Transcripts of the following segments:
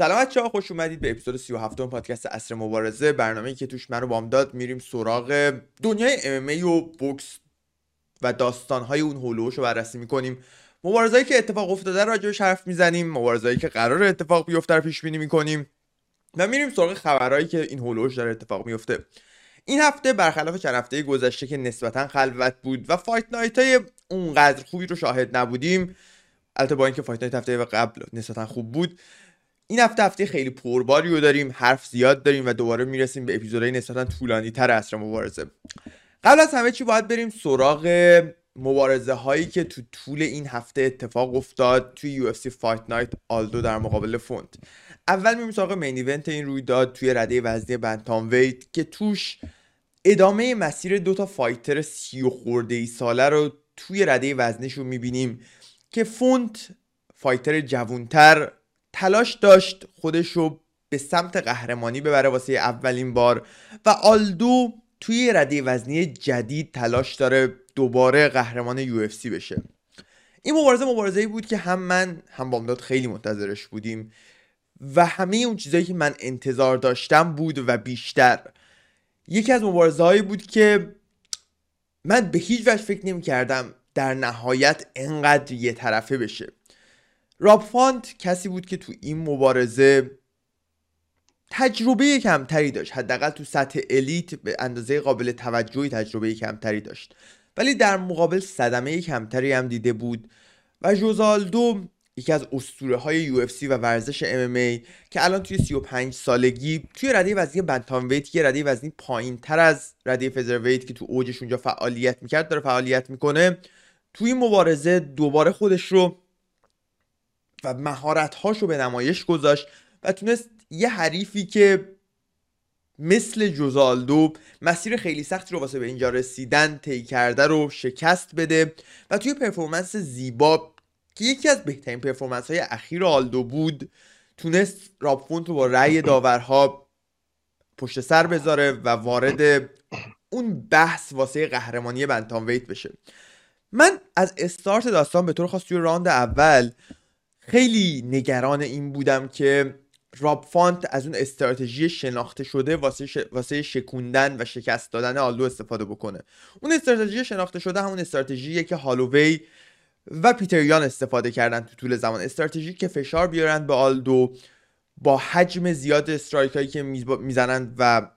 سلام بچه‌ها خوش اومدید به اپیزود 37 پادکست اصر مبارزه. برنامه‌ای که توش من و بامداد میریم سراغ دنیای ام و بوکس و داستانهای اون هولوش رو بررسی می‌کنیم. مبارزهایی که اتفاق افتاده راجعش حرف می‌زنیم مبارزهایی که قرار اتفاق بیفته رو پیش بینی می‌کنیم و میریم سراغ خبرهایی که این هولوش داره اتفاق میفته این هفته برخلاف چند هفته گذشته که نسبتا خلوت بود و فایت نایت های اونقدر خوبی رو شاهد نبودیم البته با اینکه fight night هفته قبل نسبتا خوب بود این هفته هفته خیلی پرباری رو داریم حرف زیاد داریم و دوباره می‌رسیم به اپیزودهای نسبتا طولانی تر عصر مبارزه. قبل از همه چی باید بریم سراغ مبارزه هایی که تو طول این هفته اتفاق افتاد توی اف fight night آلدو در مقابل فانت اول میریم سراغ main event این رویداد توی رده وزنی bantamweight که توش ادامه مسیر دو تا fighter سی و خورده ای ساله رو توی رده وزنشون می‌بینیم که فونت فایتر جوونتر تلاش داشت خودش رو به سمت قهرمانی ببره واسه اولین بار و آلدو توی رده وزنی جدید تلاش داره دوباره قهرمان یو بشه. این مبارزه مبارزه بود که هم من هم بامداد خیلی منتظرش بودیم و همه اون چیزهایی که من انتظار داشتم بود و بیشتر. یکی از مبارزه هایی بود که من به هیچ وجه فکر نمی کردم در نهایت انقدر یه طرفه بشه. راب فانت کسی بود که تو این مبارزه تجربه کمتری داشت. حداقل تو سطح الیت به اندازه قابل توجهی تجربه کمتری داشت. ولی در مقابل صدمه کمتری هم دیده بود و جوزالدو یکی از اسطوره های یو و ورزش ام که الان توی 35 سالگی توی رده وزنی بنتام ویت یه رده وزنی پایین تر از رده فزر ویت که تو اوجش اونجا فعالیت می‌کرد داره فعالیت می‌کنه. توی مبارزه دوباره خودش رو و مهارت رو به نمایش گذاشت و تونست یه حریفی که مثل جوزه آلدو مسیر خیلی سختی رو واسه به اینجا رسیدن طی کرده رو شکست بده و توی performance زیبا که یکی از بهترین performance های اخیر آلدو بود تونست راب فانت رو با رأی داورها پشت سر بذاره و وارد اون بحث واسه قهرمانی bantamweight بشه. من از استارت داستان به طور خاص توی round اول خیلی نگران این بودم که راب فانت از اون استراتژی شناخته شده واسه, واسه شکوندن و شکست دادن آلدو استفاده بکنه. اون استراتژی شناخته شده همون استراتژیه که هالووی و پیتر یان استفاده کردن تو طول زمان. استراتژی که فشار بیارن به آلدو با حجم زیاد strike هایی که می‌زنن و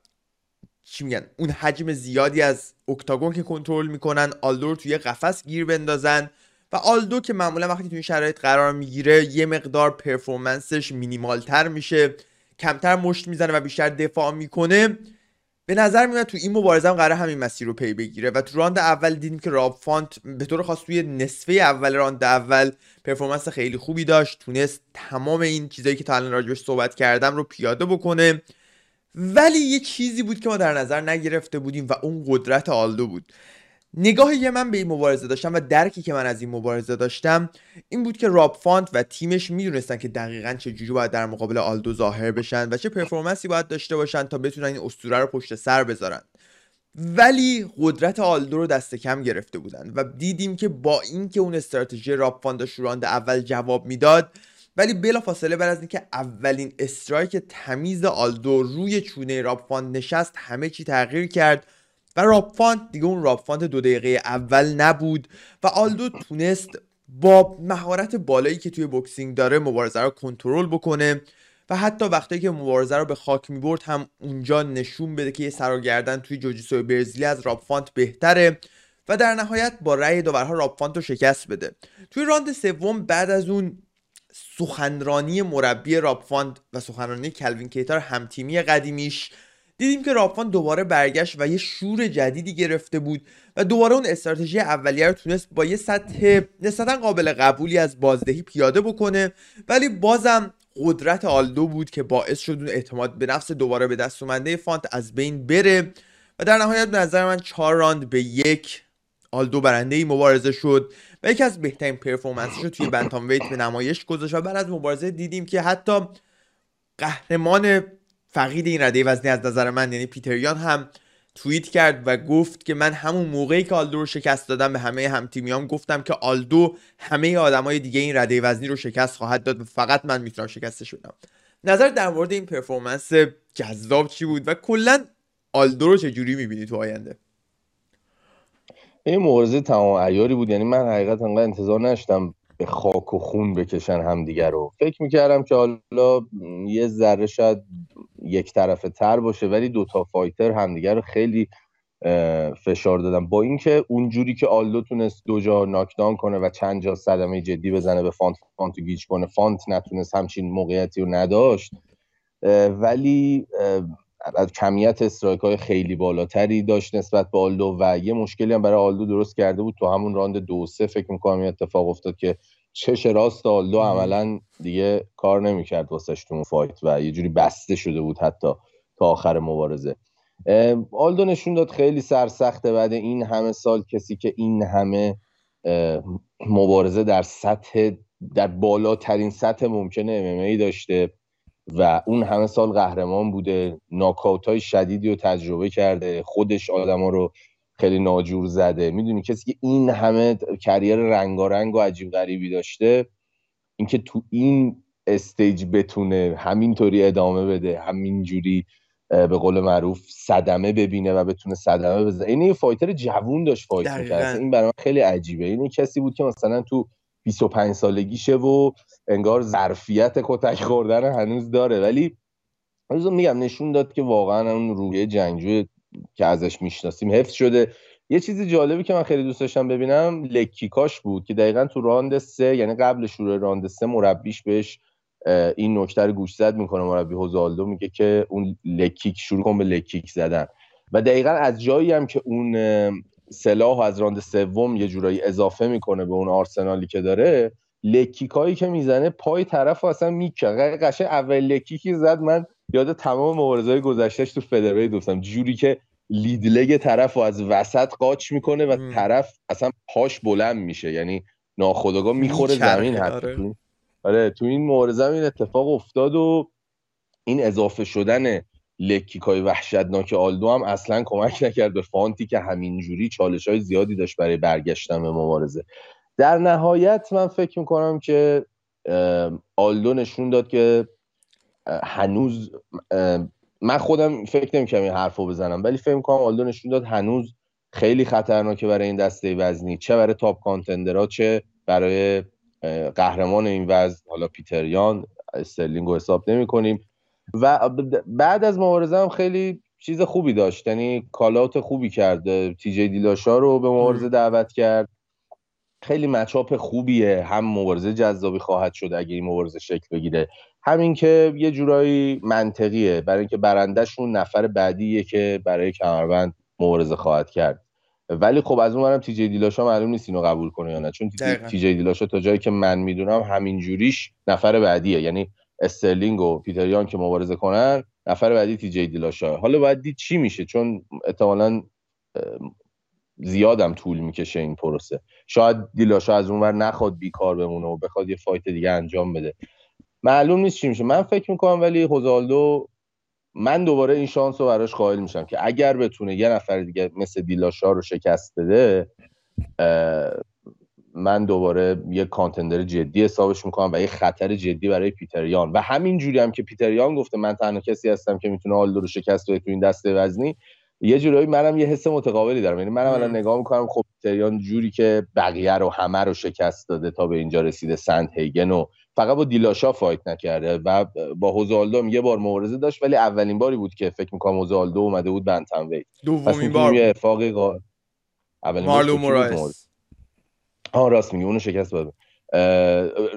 چی میگن؟ اون حجم زیادی از octagon که کنترل می‌کنن آلدو رو توی قفس گیر بندازن و آلدو که معمولا وقتی توی این شرایط قرار می‌گیره یه مقدار performance ش minimal تر میشه کمتر مشت می‌زنه و بیشتر دفاع می‌کنه. به نظر میاد تو این مبارزه هم قرار همین مسیر رو پی بگیره و تو round اول دیدیم که راب فانت به طور خاص توی نصفه اول round اول performance خیلی خوبی داشت تونست تمام این چیزایی که تا الان راجبش صحبت کردم رو پیاده بکنه. ولی یه چیزی بود که ما در نظر نگرفته بودیم و اون قدرت آلدو بود. نگاهی که من به این مبارزه داشتم و درکی که من از این مبارزه داشتم این بود که راب فانت و تیمش می‌دونستن که دقیقا چه جوری باید در مقابل آلدو ظاهر بشن و چه performance ی باید داشته باشن تا بتونن این اسطوره رو پشت سر بذارن. ولی قدرت آلدو رو دست کم گرفته بودن و دیدیم که با اینکه اون استراتژی راب فانت داشت round اول جواب می‌داد ولی بلا فاصله بعد از اینکه اولین strike تمیز آلدو روی چونه راب فانت نشست همه چی تغییر کرد. و راب فانت دیگه اون راب فانت دو دقیقه اول نبود و آلدو تونست با مهارت بالایی که توی boxing داره مبارزه رو کنترل بکنه و حتی وقتی که مبارزه رو به خاک می‌برد هم اونجا نشون بده که یه سر و گردن توی جوجیتسوی برزیلی از راب فانت بهتره و در نهایت با رأی داورها راب فانت رو شکست بده. توی round سوم بعد از اون سخنرانی مربی راب فانت و سخنرانی کلوین کیتر همتیمی قدیمیش دیدیم که راب فانت دوباره برگشت و یه شور جدیدی گرفته بود و دوباره اون استراتژی اولیه رو تونست با یه سطح نسبتا قابل قبولی از بازدهی پیاده بکنه. ولی بازم قدرت آلدو بود که باعث شد اون اعتماد به نفس دوباره به دست اومده فانت از بین بره. و در نهایت به نظر من چهار round به یک آلدو برنده ای مبارزه شد و یکی از بهترین performance ش رو توی bantamweight به نمایش گذاشت و بعد از مبارزه دیدیم که حتی قهرمان فقید این رده وزنی از نظر من یعنی پیتریان هم توییت کرد و گفت که من همون موقعی که آلدو رو شکست دادم به همه همتیمیام گفتم که آلدو همه آدمای دیگه این رده وزنی رو شکست خواهد داد و فقط من می‌تونم شکستش بدم. نظر در مورد این performance جذاب چی بود و کلا آلدو رو چجوری می‌بینی تو آینده؟ این مبارزه تمام عیاری بود یعنی من حقیقت انقدر انتظار نداشتم به خاک و خون بکشن همدیگه رو. فکر می‌کردم که حالا یه ذره شاید یک طرفه تر باشه ولی دوتا fighter همدیگه رو خیلی فشار دادن با اینکه اونجوری که آلدو تونست دو جا knockdown کنه و چند جا صدمه جدی بزنه به فانت فانتو گیج کنه فانت نتونست همچین موقعیتی رو نداشت. ولی کمیت strike های خیلی بالاتری داشت نسبت به آلدو و یه مشکلی هم برای آلدو درست کرده بود. تو همون راند دو سه فکر می‌کنم این اتفاق افتاد که چش راست آلدو عملا دیگه کار نمی‌کرد واسش تو fight و یه جوری بسته شده بود حتی تا آخر مبارزه. آلدو نشون داد خیلی سرسخته. بعد این همه سال کسی که این همه مبارزه در سطح در بالاترین سطح ممکن MMA داشته. و اون همه سال قهرمان بوده. ناک‌اوت های شدیدی رو تجربه کرده. خودش آدما رو خیلی ناجور زده. می‌دونی کسی که این همه career رنگارنگ و عجیب غریبی داشته اینکه تو این stage بتونه همینطوری ادامه بده همینجوری به قول معروف صدمه ببینه و بتونه صدمه بزنه. این یه fighter جوون داشت fight می‌کرد. این برای من خیلی عجیبه. این کسی بود که مثلا تو 25 سالگیشه و انگار ظرفیت کتک خوردن هنوز داره. ولی روز میگم نشون داد که واقعا اون روحیه جنگجوی که ازش می‌شناسیم حفظ شده. یه چیزی جالبی که من خیلی دوست داشتم ببینم لکیکاش بود که دقیقا تو راند سه یعنی قبل شروع راند سه مربیش بهش این نکته رو گوش زد می‌کنه مربی هوزالدو میگه که اون لکیک شروع کن به لکیک زدن. و دقیقا از جایی هم که اون سلاح از راند سوم یه جورایی اضافه می‌کنه به اون آرسنالی که داره لکیکایی که می‌زنه پای طرف اصلا می‌کنه قشنگ اول لکیکی زد. من یاد تمام مبارزهای گذشتهش تو فدرای دوستم. جوری که لیدلگ طرف رو از وسط قاچ می‌کنه و طرف اصلا پاش بلند میشه. یعنی ناخداگاه می‌خوره زمین حتی. آره. آره تو این مبارزه این اتفاق افتاد و این اضافه شدن leg kick ای وحشتناک آلدو هم اصلا کمک نکرد به فانتی که همینجوری چالش های زیادی داشت برای برگشتن به مبارزه. در نهایت من فکر می‌کنم که آلدو نشون داد که هنوز من خودم فکر نمی‌کنم این حرف رو بزنم ولی فکر می‌کنم آلدو نشون داد هنوز خیلی خطرناکه برای این دسته وزنی چه برای top contender ها چه برای قهرمان این وزن حالا پیتریان استرلینگ رو حساب نمی کنیم و بعد از مبارزه هم خیلی چیز خوبی داشت یعنی کالات خوبی کرد تی جی دیلاشا رو به مبارزه دعوت کرد. خیلی مچاپ خوبیه. هم مبارزه جذابی خواهد شد اگه این مبارزه شکل بگیره. همین که یه جورایی منطقیه. برای اینکه برندهشون نفر بعدیه که برای کمربند مبارزه خواهد کرد. ولی خب از اونورم تی جی دیلاشا معلوم نیست اینو قبول کنه یا نه. چون تی جی دیلاشا تا جایی که من می‌دونم همین جوریش نفر بعدیه. یعنی استرلینگ و پیتریان که مبارزه کنن نفر بعدی تی جی دیلاشا حالا باید دید چی میشه؟ چون احتمالاً زیادم طول می‌کشه این پروسه. شاید دیلاشا از اونور نخواد بیکار بمونه و بخواد یه fight دیگه انجام بده. معلوم نیست چی میشه. من فکر می‌کنم ولی خوزه آلدو من دوباره این شانس رو براش قائل میشم که اگر بتونه یه نفر دیگه مثل دیلاشا رو شکست بده من دوباره یه contender جدی حسابش می‌کنم و یه خطر جدی برای پیتریان و همین جوری هم که پیتریان گفته من تنها کسی هستم که می‌تونه آلدو رو شکست بده تو این دسته وزنی. یه جورایی منم یه حس متقابلی دارم. یعنی منم الان نگاه می‌کنم خب پیتریان جوری که بقیه رو همه رو شکست داده تا به اینجا رسیده سندهیگن و فقط با دیلاشا fight نکرده و با هوزه آلدو یه بار مبارزه داشت ولی اولین باری بود که فکر می‌کنم هوزه آلدو اومده بود bantamweight دومین بار یه اتفاقی قا... اولین مارلون مورایس ها راست میگه اونو شکست بود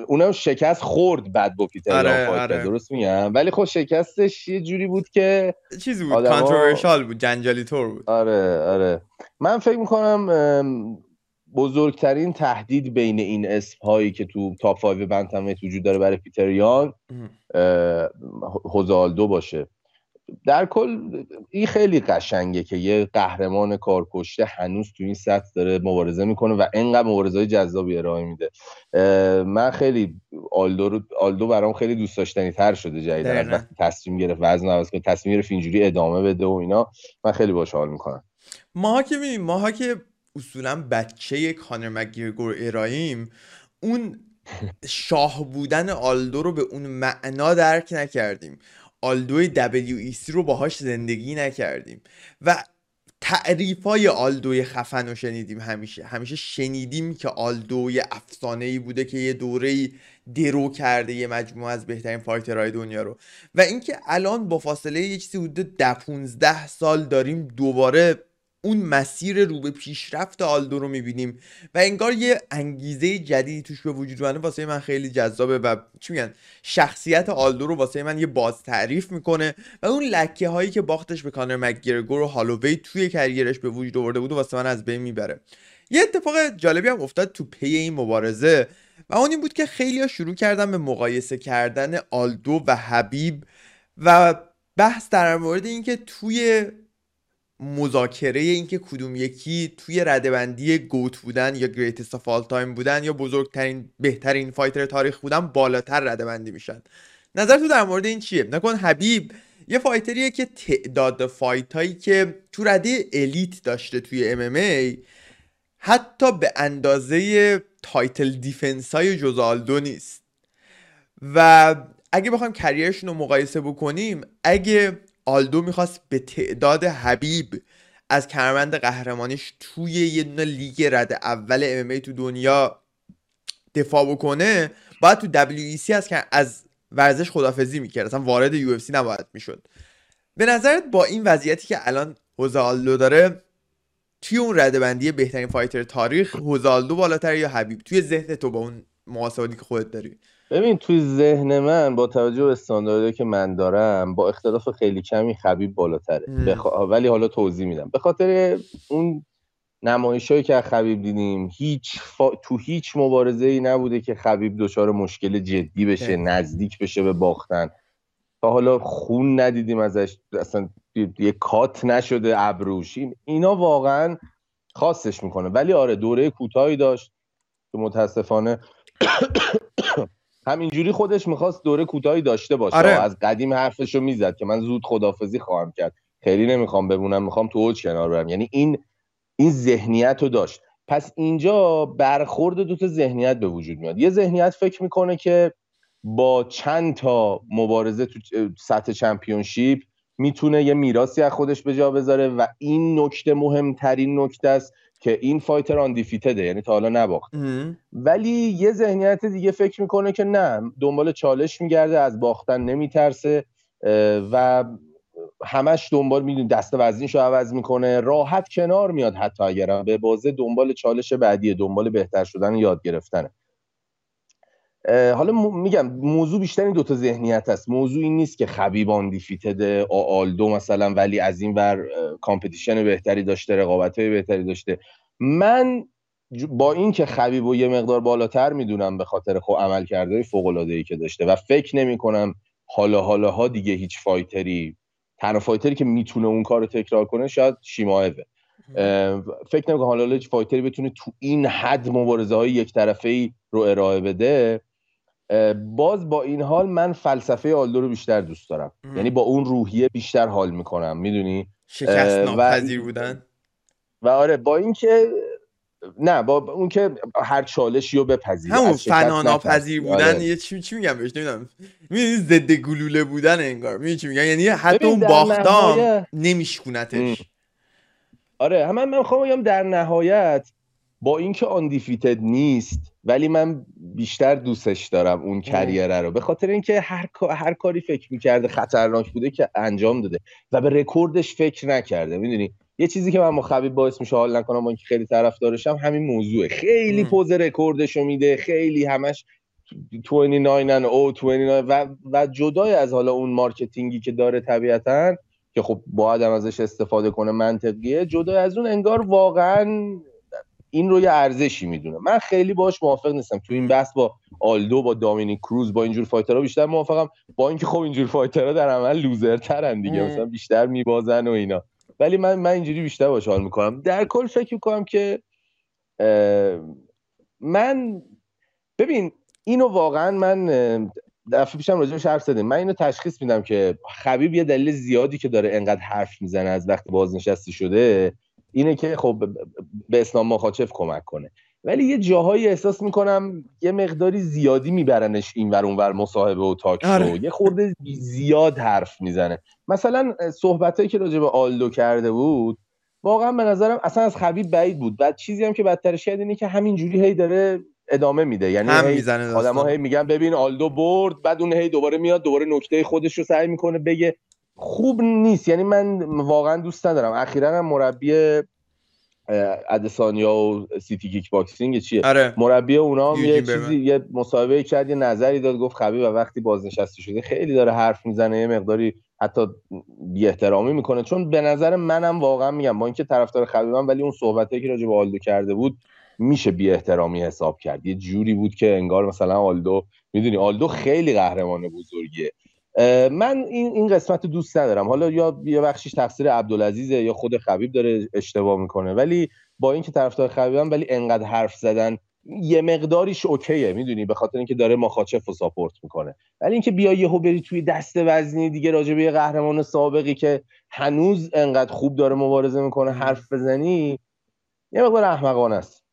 اونم شکست خورد بعد با پیتر آره، آره. درست میگم؟ ولی خب شکستش یه جوری بود که چیزی بود controversial بود جنجالی طور بود. آره آره. من فکر می‌کنم بزرگترین تهدید بین این اسم هایی که تو top 5 bantamweight وجود داره برای پیتر یان هوزه آلدو باشه. در کل این خیلی قشنگه که یه قهرمان کارکشته هنوز تو این سطح داره مبارزه می‌کنه و انقدر مبارزه های جذابی ارائه میده. من خیلی آلدو رو آلدو برام خیلی دوست داشتنی تر شده جدیدا از وقتی تصمیم گرفت وزن عوض کنه تصمیم گرفت اینجوری ادامه بده و اینا من خیلی باش حال می‌کنم. ماها که می‌بینیم ماها که اصولا بچه کانر مگیرگور ارائیم. اون شاه بودن آلدو رو به اون معنا درک نکردیم. آلدوی WEC رو باهاش زندگی نکردیم. و تعریف های آلدوی خفن رو شنیدیم همیشه. همیشه شنیدیم که آلدوی افسانه ای بوده که یه دوره درو کرده یه مجموعه از بهترین fighter های دنیا رو. و اینکه الان با فاصله یه چیزی حدود ده 15 سال داریم دوباره اون مسیر رو به پیشرفت آلدو رو می‌بینیم و انگار یه انگیزه جدیدی توش به وجود اومده. واسه من خیلی جذابه و چی میگن شخصیت آلدو رو واسه من یه باز تعریف می‌کنه و اون لکه هایی که باختش به کانر مکگرگور و هالووی توی career ش به وجود آورده بود و واسه من از بین می‌بره. یه اتفاق جالبی هم افتاد تو پی این مبارزه و اون این بود که خیلی شروع کردن به مقایسه کردن آلدو و حبیب و بحث در مورد اینکه توی مذاکره اینکه کدوم یکی توی ردبندی GOAT بودن یا greatest of all time بودن یا بزرگترین بهترین fighter تاریخ بودن بالاتر ردبندی میشن. نظر تو در مورد این چیه؟ نکن حبیب یه fighter یه که تعداد fight هایی که تو رده elite داشته توی MMA حتی به اندازه title defense های ژوزه آلدو نیست. و اگه بخوایم career شون رو مقایسه بکنیم اگه آلدو می‌خواست به تعداد حبیب از کمربند قهرمانیش توی یه دونه لیگ رد اول MMA تو دنیا دفاع بکنه باید تو WEC از از ورزش خدافزی می‌کرد. اصلا وارد یو نباید می‌شد. به نظرت با این وضعیتی که الان آلدو داره توی اون رده بندی بهترین فایتر تاریخ آلدو بالاتر یا حبیب؟ توی ذهن تو با اون محاسباتی که خودت داری؟ ببین توی ذهن من با توجه به استانداردی که من دارم با اختلاف خیلی کمی خبیب بالاتره. بخ... ولی حالا توضیح میدم. به خاطر اون نمایشهایی که از خبیب دیدیم هیچ تو هیچ مبارزه ای نبوده که خبیب دچار مشکل جدی بشه نزدیک بشه به باختن. تا حالا خون ندیدیم ازش اصلا یه کات نشده ابروش. اینا واقعا خاصش می‌کنه. ولی آره دوره کوتاهی داشت که متاسفانه همینجوری خودش می‌خواست دوره کوتاهی داشته باشه. آره. از قدیم حرفشو می‌زد که من زود خدافزی خواهم کرد. خیلی نمی‌خوام بمونم می‌خوام تو اوج کنار برم. یعنی این این ذهنیت رو داشت. پس اینجا برخورد دو تا ذهنیت به وجود میاد. یه ذهنیت فکر می‌کنه که با چند تا مبارزه تو سطح چمپیونشیپ می‌تونه یه میراثی از خودش به جا بذاره و این نکته مهمترین نکته است که این فایتر آن دیفیتده یعنی تا حالا نباخت. ولی یه ذهنیت دیگه فکر می‌کنه که نه دنبال چالش میگرده از باختن نمیترسه و همش دنبال میدون دسته وزنیش رو عوض می‌کنه. راحت کنار میاد حتی اگرم ببازه دنبال چالش بعدیه دنبال بهتر شدن یاد گرفتنه. حالا میگم موضوع بیشتر این دوتا ذهنیت هست موضوع این نیست که خبیب undefeated آلدو مثلا ولی از این ور competition بهتری داشته رقابت بهتری داشته. من با اینکه خبیب و یه مقدار بالاتر می‌دونم به خاطر خب عملکرد فوق العاده ای که داشته و فکر نمی کنم حالا حالا ها دیگه هیچ fighter ی تنها fighter ی که می‌تونه اون کار رو تکرار کنه شاید چیمایفه. فکر نمی کنم حالا هیچ fighter ی بتونه تو این حد مبارزه های یک طرفه ای رو ارائه بده. باز با این حال من فلسفه آلدو رو بیشتر دوست دارم. یعنی با اون روحیه بیشتر حال می‌کنم می‌دونی؟ شکست ناپذیر بودن. و آره با اینکه نه با اون که هر چالشی رو بپذیر همون فنا ناپذیر بودن آره. یه چی چی میگم بهش؟ نمی‌دونم. می‌دونی ضد گلوله بودن انگار می‌دونی چی میگم؟ یعنی حتی اون باختام نهایت... نمیشکونتش. آره همه من می‌خوام بگم در نهایت با اینکه undefeated نیست ولی من بیشتر دوستش دارم اون career ه رو به خاطر اینکه هر هر کاری فکر می‌کرده خطرناک بوده که انجام داده و به رکوردش فکر نکرده می‌دونی یه چیزی که من با خبیب باعث میشه حال نکنم با اینکه خیلی طرفدارشم همین موضوعه خیلی پوز رکوردش رو میده خیلی همش 29 oh 29 و و جدای از حالا اون marketing ی که داره طبیعتا که خب باید هم ازش استفاده کنه منطقیه جدای از اون انگار واقعا این رو یه ارزشی می‌دونه. من خیلی باش موافق نیستم. تو این بحث با آلدو با دامینیک کروز با اینجور fighter ها بیشتر موافقم. با اینکه خب اینجور fighter ها در عمل loser ترن دیگه. مثلا بیشتر میبازن و اینا. ولی من من اینجوری بیشتر باش حال می‌کنم. در کل فکر می‌کنم که من ببین اینو واقعا من دفعه پیشم راجعش حرف زدیم. من اینو تشخیص میدم که خبیب یه دلیل زیادی که داره انقدر حرف می‌زنه از وقتی بازنشسته شده اینه که خب به اسلام مخاچف کمک کنه. ولی یه جاهایی احساس می‌کنم یه مقداری زیادی میبرنش این ور اونور مصاحبه و تاک آره. یه خورده زیاد حرف می‌زنه. مثلا صحبتایی که راجع به آلدو کرده بود واقعا به نظرم اصلا از خبیب بعید بود. بعد چیزی هم که بدترش کرد اینه که همینجوری هی داره ادامه میده. یعنی هم می‌زنه آدما هی میگن ببین آلدو برد بعد اون هی دوباره میاد دوباره نکته خودش رو سعی می‌کنه بگه. خوب نیست. یعنی من واقعا دوست ندارم. اخیرا هم مربی ادسانیا و City Kickboxing چیه؟ آره. مربی اونا هم یه چیزی یه مصاحبه کرد یه نظری داد گفت خبیب و وقتی بازنشسته شده خیلی داره حرف می‌زنه یه مقداری حتی بی احترامی می‌کنه. چون به نظر منم واقعا میگم با اینکه طرفدار خبیبم ولی اون صحبتی که راجع به آلدو کرده بود میشه بی احترامی حساب کرد. یه جوری بود که انگار مثلا آلدو می‌دونی آلدو خیلی قهرمان بزرگیه. من این این قسمت دوست ندارم. حالا یا یه بخشیش تقصیر عبدالعزیزه یا خود خبیب داره اشتباه می‌کنه. ولی با اینکه طرفدار خبیبم ولی انقدر حرف زدن یه مقداریش okay ه می‌دونی؟ به خاطر اینکه داره ماخاچف رو support می‌کنه. ولی اینکه بیا یهو بری توی دست وزنی دیگه راجع به یه قهرمان سابقی که هنوز انقدر خوب داره مبارزه می‌کنه حرف بزنی یه مقدار احمقانه است.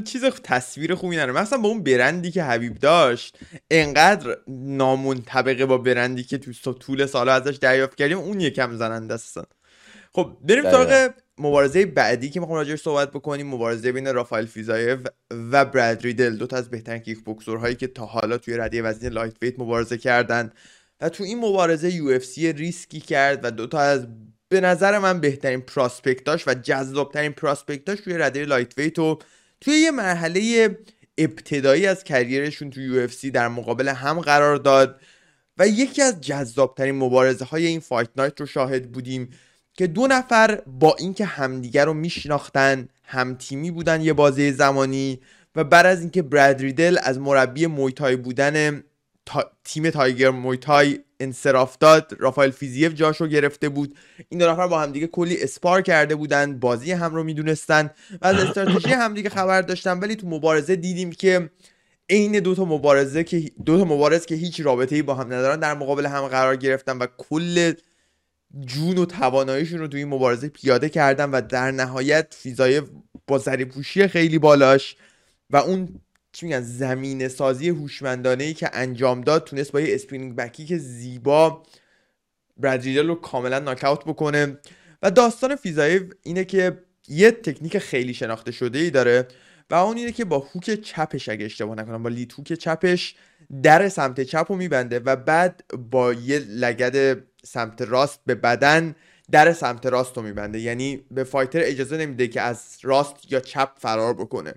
چیز تصویر خوبی نداره. مثلا با اون برندی که حبیب داشت انقدر نامنطبقه با برندی که تو طول سال ازش دریافت کردیم اون یکم زننده هستن خب بریم سراغ مبارزه بعدی که می‌خوام راجعش صحبت بکنیم. مبارزه بین رافائل فیزایف و براد ریدل دو تا از بهترین kick هایی که تا حالا توی رده وزنی lightweight مبارزه کردن و تو این مبارزه UFC ریسکی کرد و دو تا از به نظر من بهترین prospect اش و جذابترین prospect اش توی رده lightweight و توی یه مرحله ابتدایی از career شون توی یو در مقابل هم قرار داد و یکی از جذابترین مبارزه های این fight night رو شاهد بودیم که دو نفر با اینکه همدیگر رو میشناختن هم تیمی بودن یه بازی زمانی و بعد از اینکه براد ریدل از مربی مویتای بودن تیم تایگر مویتای انصراف داد. رافائل فیزیف جاش رو گرفته بود. این دو نفر با همدیگه کلی spar کرده بودن. بازی هم رو می‌دونستن و از استراتژی همدیگه خبر داشتن. ولی تو مبارزه دیدیم که عین دو تا مبارزه که دو تا مبارز که هیچ رابطه ای با هم ندارن در مقابل هم قرار گرفتن و کل جون و تواناییشون رو توی این مبارزه پیاده کردن و در نهایت فیزایف با پوشی خیلی بالاش و اون چی میگن زمین سازی هوشمندانه ای که انجام داد تونست با یه اسپرینگ بکی که زیبا برادریدل رو کاملا ناکاوت بکنه. و داستان فیزایو اینه که یه تکنیک خیلی شناخته شده ای داره و اون اینه که با هوک چپش اگه اشتباه نکنم با لیت هوک چپش در سمت چپ رو میبنده و بعد با یه لگد سمت راست به بدن در سمت راست رو میبنده. یعنی به fighter اجازه نمیده که از راست یا چپ فرار بکنه.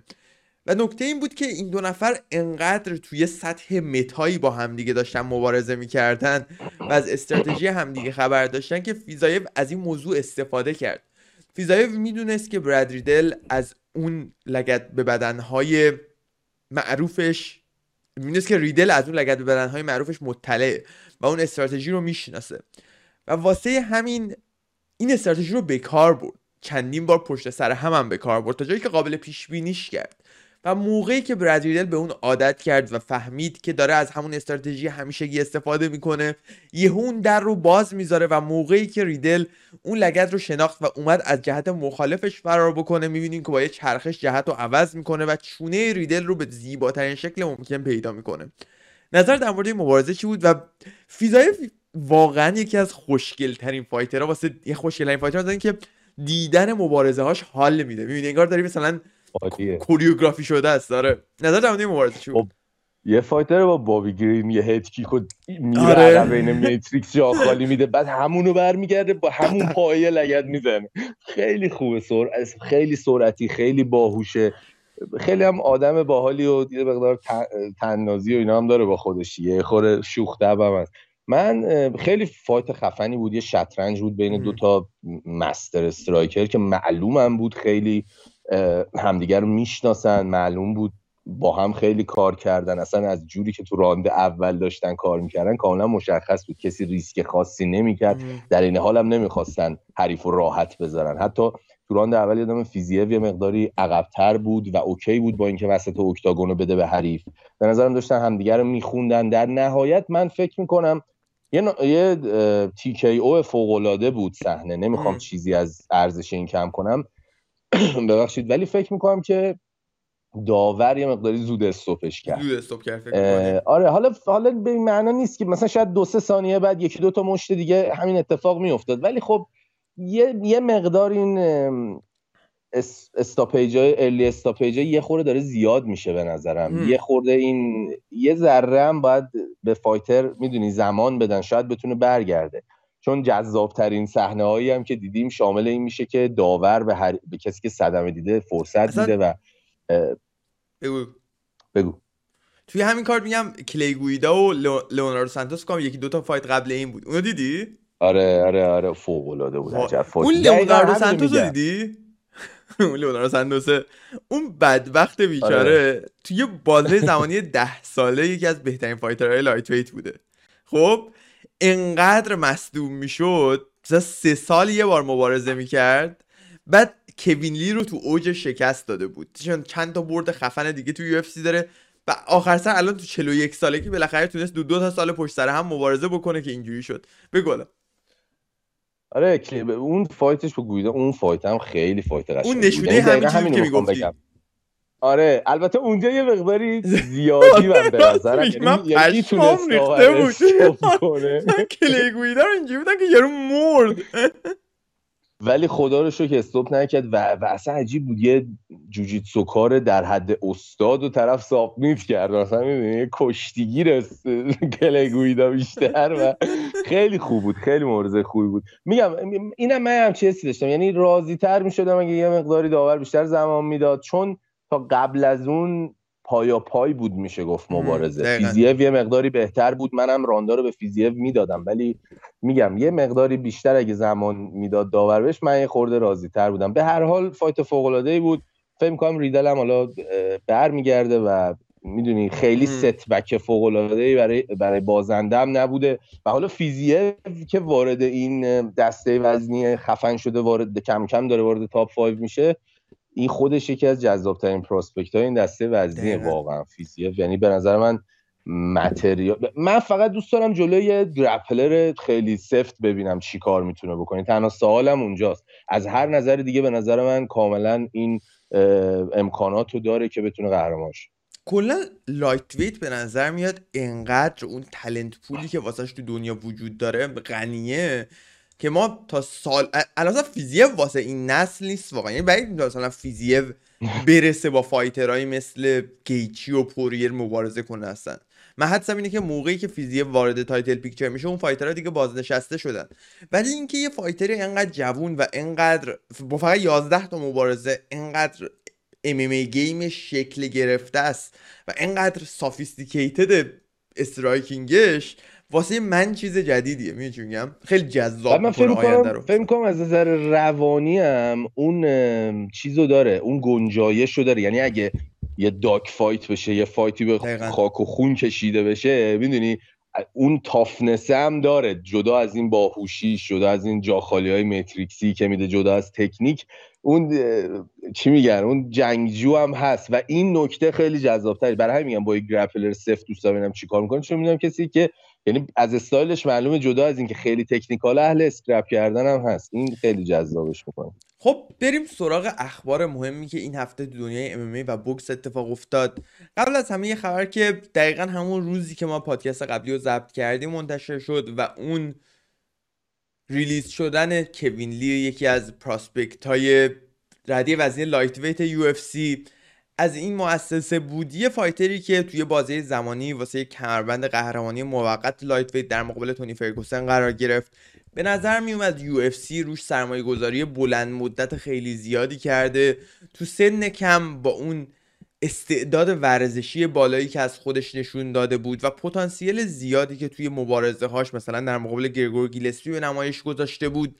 و نکته این بود که این دو نفر انقدر توی سطح موی تای با همدیگه داشتن مبارزه می‌کردن و از استراتژی همدیگه خبر داشتن که فیزایف از این موضوع استفاده کرد. فیزایف می‌دونست که براد ریدل از اون لگد به بدنهای معروفش می‌دونست که ریدل از اون لگد به بدنهای معروفش مطلعه و اون استراتژی رو می‌شناسه. و واسه همین این استراتژی رو به کار برد. چندین بار پشت سر هم هم به کار برد تا جایی که قابل پیش بینیش کرد. و موقعی که براد به اون عادت کرد و فهمید که داره از همون استراتژی همیشگی استفاده می‌کنه یه اون در رو باز می‌ذاره و موقعی که ریدل اون لگت رو شناخت و اومد از جهت مخالفش فرار بکنه می‌بینیم که با یه چرخش جهت رو عوض می‌کنه و چونه ریدل رو به زیباترین شکل ممکن پیدا می‌کنه. نظر در مورد مبارزه چی بود و فیزای واقعا یکی از خوشگلترین فایترها واسه یه خوشگلترین فایتر که دیدن مبارزه هاش حال میده. می‌بینی انگار داری مثلا کوریوگرافی شده است داره نظر در مورد مبارزه چی خب، یه فایتر با بابی گرین یه هد کیک و میره آره. بین میتریکس جا خالی میده بعد همونو برمیگرده با همون پایه لگد می‌زنه. خیلی خوبه سر... خیلی سرعتی خیلی باهوشه. خیلی هم آدم باحالی و یه مقدار طنازی و اینا هم داره با خودش. یه خورده شوخ هم هست. من خیلی fight خفنی بود یه شطرنج بود بین دو تا master striker که معلومم بود خیلی همدیگر رو می‌شناسن معلوم بود با هم خیلی کار کردن. اصلا از جوری که تو راند اول داشتن کار می‌کردن کاملا مشخص بود. کسی ریسک خاصی نمی‌کرد. در این حال هم نمی‌خواستن حریف رو راحت بذارن. حتی تو راند اول یادم فیزیف یه مقداری عقبتر بود و okay بود با اینکه وسط octagon رو بده به حریف. به نظرم داشتن همدیگر رو میخوندن. در نهایت من فکر می‌کنم یه, نا... یه TKO فوق بود صحنه. نمی‌خوام چیزی از ارزش این کم کنم. ببخشید. ولی فکر می‌کنم که داور یه مقداری زود stop ش کرد. زود stop کرد فکر آره حالا حالا به این معنا نیست که مثلا شاید دو سه ثانیه بعد یکی دو تا مشت دیگه همین اتفاق میافتاد. ولی خب یه یه مقدار این stoppage های early stoppage یه خورده داره زیاد میشه به نظرم. یه خورده این یه ذره هم باید به fighter می‌دونی زمان بدن. شاید بتونه برگرده. چون جذابترین صحنه هایی هم که دیدیم شامل این میشه که داور به, هر... به کسی که صدمه دیده فرصت میده و بگو. بگو. توی همین کار میگم کلی گیدا و لئوناردو سانتوس کام یکی دو تا fight قبل این بود. اونو دیدی؟ آره آره آره فوق العاده بود عجب. اون لئوناردو سانتوس دیدی؟ اون لئوناردو سانتوس. اون بدبخت بیچاره آره. توی بازه زمانی ده ساله یکی از بهترین fighter های lightweight بوده. خب؟ انقدر مصدوم می‌شد. سه سال یه بار مبارزه می‌کرد. بعد کوین لی رو تو اوج شکست داده بود. چون چند تا برد خفن دیگه تو UFC داره. و آخر سر الان تو 41 سالگی بالاخره تونست دو دو تا سال پشت سر هم مبارزه بکنه که اینجوری شد. بگو آره اون fight ش با گیدا اون fight هم خیلی fight قشنگه اون نشونه همین چیزی که می‌گفتی. آره البته اونجا یه مقداری زیادی من به نظرم. یعنی یکی تونست بود. کلی گیدا رو اینجوری بودن که یارو مرد. ولی خدا رو شکر stop نکرد و, و اصلا عجیب بود. یه جوجیتسو کار در حد استاد و طرف submit کرد. مثلا می‌دونی کشتیگیر کلی گیدا بیشتر و خیلی خوب بود. خیلی مبارزه خوبی بود. میگم اینم من هم چه داشتم. یعنی راضی تر می‌شدم اگه یه مقداری داور بیشتر زمان می‌داد. چون تا قبل از اون پایا پای بود میشه گفت مبارزه. فیزیف یه مقداری بهتر بود. منم round ا رو به فیزیف می‌دادم. ولی میگم یه مقداری بیشتر اگه زمان می‌داد داور بهش من یه خورده راضی تر بودم. به هر حال fight فوق العاده ای بود. فکر کنم ریدل هم حالا برمیگرده و می‌دونی خیلی setback فوق العاده ای برای برای بازنده هم نبوده. و حالا فیزیف که وارد این دسته وزنی خفن شده وارد کم کم داره وارد top 5 میشه این خودش یکی از جذابترین prospect های این دسته وزنی واقعا فیزیف یعنی به نظر من material من فقط دوست دارم جلوی grappler خیلی سفت ببینم چی کار می‌تونه بکنه. تنها سوالم اونجاست. از هر نظر دیگه به نظر من کاملا این امکانات رو داره که بتونه قهرمان شه. کلا lightweight به نظر میاد انقدر اون talent pool ی که واسش تو دنیا وجود داره غنیه. که ما تا سال الان فیزیف واسه این نسل نیست واقعا. یعنی بعید مثلا فیزیف برسه با fighter هایی مثل گیچی و پوریر مبارزه کنه هستن من حدسم اینه که موقعی که فیزیف وارد title picture میشه اون fighter ها دیگه بازنشسته شدن. ولی اینکه یه fighter انقدر جوون و انقدر با فقط 11 تا مبارزه انقدر ام game ش شکل گرفته است و انقدر sophisticated striking ش واسه من چیز جدیدیه می‌دونی میگم؟ خیلی جذاب من فکر کنم فکر کنم از نظر روانی هم اون چیزو داره اون گنجایشو داره. یعنی اگه یه dogfight بشه یه fight ی به خاک و خون کشیده بشه می‌دونی؟ اون toughness ه هم داره. جدا از این باهوشی جدا از این جاخالی های متریکسی که میده جدا از تکنیک اون چی میگن؟ اون جنگجو هم هست. و این نکته خیلی جذابتره. برای همین میگم با یک grappler سفت دوست دارم چیکار می‌کنه. چون می‌دونم کسی که یعنی از استایلش معلومه جدا از اینکه خیلی technical اهل scrap کردن هم هست. این خیلی جذابش می‌کنه. خب بریم سراغ اخبار مهمی که این هفته دنیای MMA و بوکس اتفاق افتاد. قبل از همه یه خبر که دقیقا همون روزی که ما پادکست قبلی رو ضبط کردیم منتشر شد و اون release شدن کوین لی یکی از prospect های رده وزنی lightweight UFC از این مؤسسه بود یه fighter ی که توی بازه زمانی واسه کمربند قهرمانی موقت lightweight در مقابل تونی فرگوسن قرار گرفت. به نظر می اومد UFC روش سرمایه گذاری بلند مدت خیلی زیادی کرده. تو سن کم با اون استعداد ورزشی بالایی که از خودش نشون داده بود و پتانسیل زیادی که توی مبارزه هاش مثلا در مقابل گرگور گیلسپی به نمایش گذاشته بود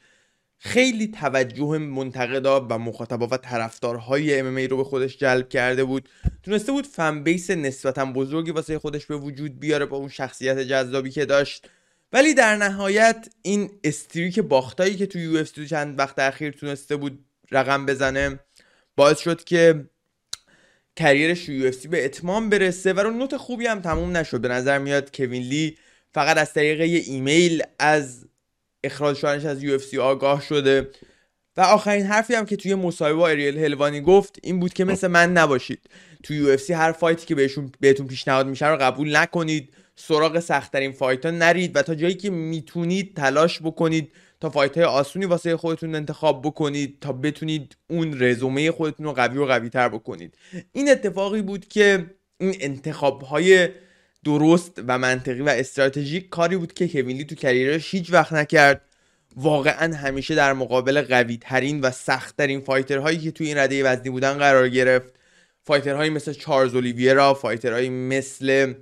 خیلی توجه منتقدا و مخاطبا و طرفدارهای MMA رو به خودش جلب کرده بود. تونسته بود fan base نسبتا بزرگی واسه خودش به وجود بیاره با اون شخصیت جذابی که داشت. ولی در نهایت این streak باختایی که تو UFC چند وقت اخیر تونسته بود رقم بزنه باعث شد که career ش UFC به اتمام برسه و رو note خوبی هم تموم نشد. به نظر میاد کوین لی فقط از طریق ایمیل از اخراج شدنش از UFC آگاه شده. و آخرین حرفی هم که توی مصاحبه با اریل هلوانی گفت این بود که مثل من نباشید. تو UFC هر fight ی که بهشون بهتون پیشنهاد میشه رو قبول نکنید. سراغ سختترین fight ها نرید و تا جایی که می‌تونید تلاش بکنید تا fight های آسونی واسه خودتون انتخاب بکنید تا بتونید اون رزومه خودتون رو قوی و قوی تر بکنید. این اتفاقی بود که این انتخاب های درست و منطقی و استراتژیک کاری بود که کوین لی تو career ش هیچ وقت نکرد. واقعا همیشه در مقابل قوی ترین و سخت ترین fighter هایی که توی این رده وزنی بودن قرار گرفت. fighter هایی مثل چارلز اولیویرا fighter هایی مثل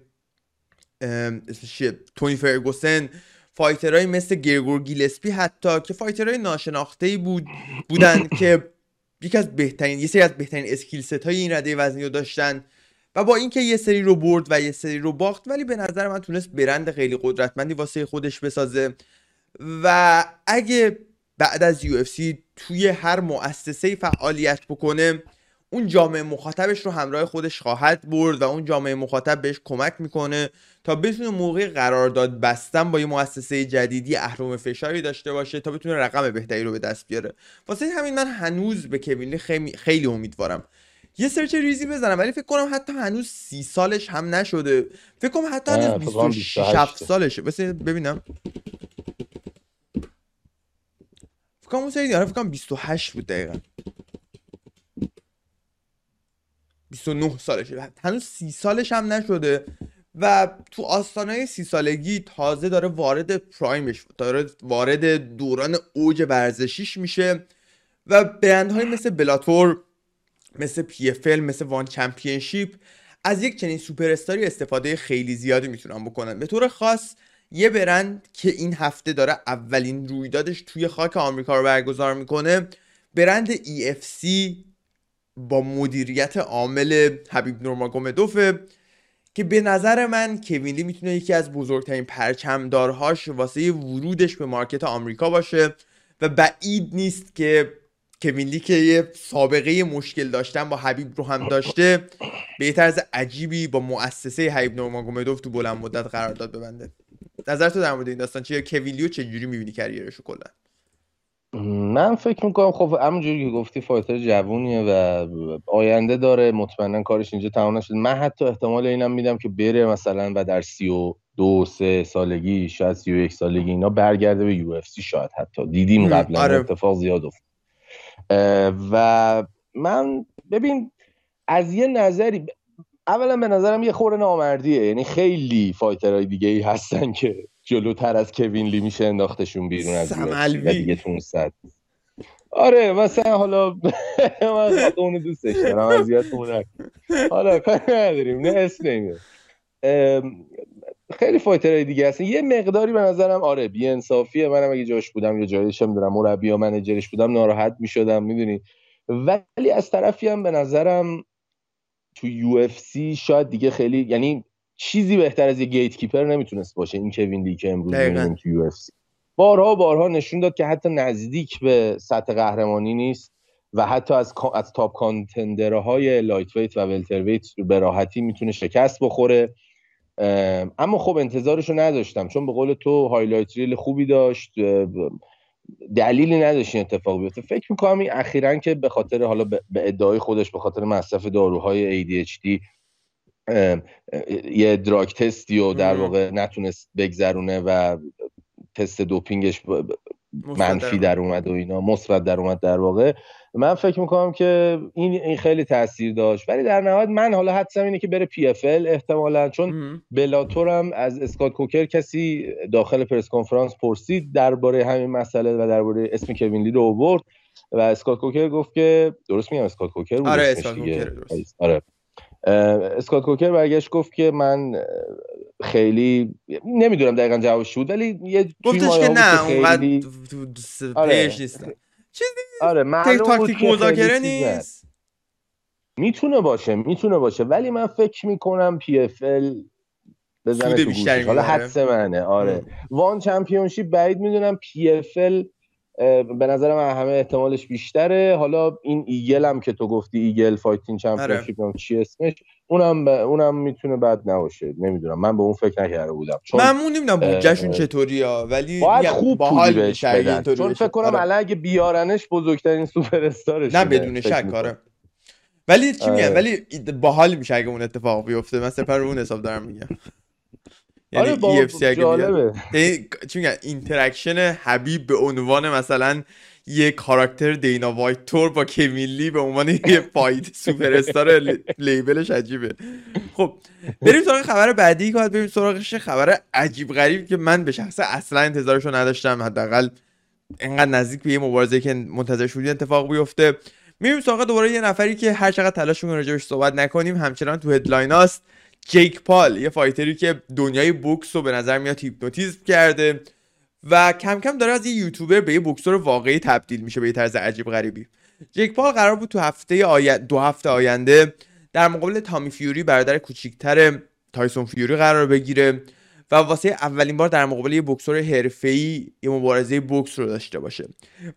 تونی فرگوسن fighter هایی مثل گرگور گیلسپی حتی که fighter های ناشناخته بود بودن که یکی از بهترین یه سری از بهترین اسکیل های این رده وزنی رو داشتن. و با اینکه یه سری رو برد و یه سری رو باخت ولی به نظر من تونست برند خیلی قدرتمندی واسه خودش بسازه. و اگه بعد از یو توی هر مؤسسه فعالیت بکنه اون جامعه مخاطبش رو همراه خودش خواهد برد و اون جامعه مخاطب بهش کمک می‌کنه تا بتونه موقع قرارداد بستن با یه مؤسسه جدیدی اهرم فشاری داشته باشه تا بتونه رقم بهتری رو به دست بیاره. واسه همین من هنوز به کوین لی خیلی, خیلی امیدوارم. یه search ریزی بزنم ولی فکر کنم حتی هنوز سی سالش هم نشده. فکر کنم حتی هنوز 26 سالشه. بس ببینم. فکر کنم اون سری فکر کنم 28 بود دقیقا. 29 سالشه. هنوز سی سالش هم نشده و تو آستانه سی سالگی تازه داره وارد prime ش داره وارد دوران اوج ورزشیش میشه و برندهایی مثل بلاتور مثل پی مثل ONE Championship از یک چنین سوپر استاری استفاده خیلی زیادی می‌تونن بکنن. به طور خاص یه برند که این هفته داره اولین رویدادش توی خاک آمریکا رو برگزار می‌کنه برند EFC با مدیریت عامل حبیب نورماگومدوفه که به نظر من کوین لی می‌تونه یکی از بزرگترین پرچمدارهاش واسه ورودش به market آمریکا باشه و بعید نیست که کوین لی که یه سابقه مشکل داشتن با حبیب رو هم داشته به طرز عجیبی با مؤسسه حبیب نورماگومدوف تو بلند مدت قرارداد ببنده. نظر تو در مورد این داستان چیه؟ کوین لیو چجوری می‌بینی career ش کلا؟ من فکر می‌کنم خب همونجوری که گفتی fighter جوونیه و آینده داره مطمئنا کارش اینجا تمام نشد من حتی احتمال اینم میدم که بره مثلا و در سی و دو سه سالگی شاید سی و یک سالگی اینا برگرده به UFC شاید حتی. دیدیم قبلا آره. اتفاق زیاد افتاد. و من ببین از یه نظری اولا به نظرم یه خور نامردیه یعنی خیلی fighter های دیگه ای هستن که جلوتر از کوین لی میشه انداختشون بیرون از دیگه تون صد آره مثلا حالا من اونو دوستش دارم اذیت حالا کاری نداریم نه اسم خیلی fighter های دیگه هستن. یه مقداری به نظرم آره بی انصافیه منم اگه جاش بودم یا جایش هم دارم مربی یا manager ش بودم ناراحت می‌شدم می‌دونی. ولی از طرفی هم به نظرم تو UFC شاید دیگه خیلی یعنی چیزی بهتر از یه gatekeeper نمی‌تونست باشه این کوین لی که امروز می‌بینیم تو UFC. بارها بارها نشون داد که حتی نزدیک به سطح قهرمانی نیست و حتی از از top contender های lightweight و welterweight به راحتی می‌تونه شکست بخوره. اما خب انتظارش رو نداشتم چون به قول تو highlight reel خوبی داشت دلیلی نداشت این اتفاق بیفته. فکر می‌کنم این اخیرا که به خاطر حالا به ادعای خودش به خاطر مصرف داروهای ADHD یه drug test ی و در واقع نتونست بگذرونه و تست دوپینگش منفی در اومد و اینا مثبت در اومد در واقع. من فکر می‌کنم که این این خیلی تاثیر داشت. ولی در نهایت من حالا حدسم اینه که بره PFL احتمالا چون بلاتور هم از اسکات کوکر کسی داخل press conference پرسید درباره همین مسئله و درباره اسم کوین لی رو آورد و اسکات کوکر گفت که درست میگم اسکات کوکر بود آره اسکات کوکر درست. آره. اسکات کوکر برگشت گفت که من خیلی نمی‌دونم دقیقا جوابش بود ولی یه گفتش که نه اونقدر خیلی... آره. نیستم. چیزی آره تاکتیک مذاکره نیست. می‌تونه باشه می‌تونه باشه ولی من فکر می‌کنم PFL بزنه تو حالا حدس منه. آره. ONE Championship بعید می‌دونم PFL به نظر من همه احتمالش بیشتره. حالا این Eagle هم که تو گفتی Eagle Fighting Championship آره. چی اسمش اونم ب... اونم می‌تونه بد نباشه. نمی‌دونم. من به اون فکر نکرده بودم. چون من نمی‌دونم بودجهشون چطوری ها ولی باید خوب باحال بهش چون فکر کنم آره. اگه بیارنش بزرگترین سوپر استارش نه بدون شک آره. ولی چی آره. ولی باحال میشه اگه اون اتفاق بیفته. من سر اون حساب دارم میگم. یعنی آره با EFC جالبه. یعنی چی میگن؟ interaction حبیب به عنوان مثلا یه کاراکتر دینا وایت طور با کوین به عنوان یه fight superstar label ش عجیبه. خب بریم سراغ خبر بعدی که بریم سراغش. خبر عجیب غریب که من به شخصه اصلا انتظارشو نداشتم. حداقل انقدر نزدیک به یه مبارزه که منتظرش بودی اتفاق بیفته. میریم سراغ دوباره یه نفری که هر چقدر تلاش می‌کنه راجبش صحبت نکنیم. همچنان تو headline هاست. جیک پال یه fighter ی که دنیای بوکس رو به نظر میاد هیپنوتیزم کرده و کم کم داره از یه یوتیوبر به یه بوکسور واقعی تبدیل میشه به یه طرز عجیب غریبی. جیک پال قرار بود تو هفته آی... دو هفته آینده در مقابل تامی فیوری برادر کوچیکتر تایسون فیوری قرار بگیره و واسه اولین بار در مقابل یه بوکسور حرفه‌ای یه مبارزه بوکس رو داشته باشه.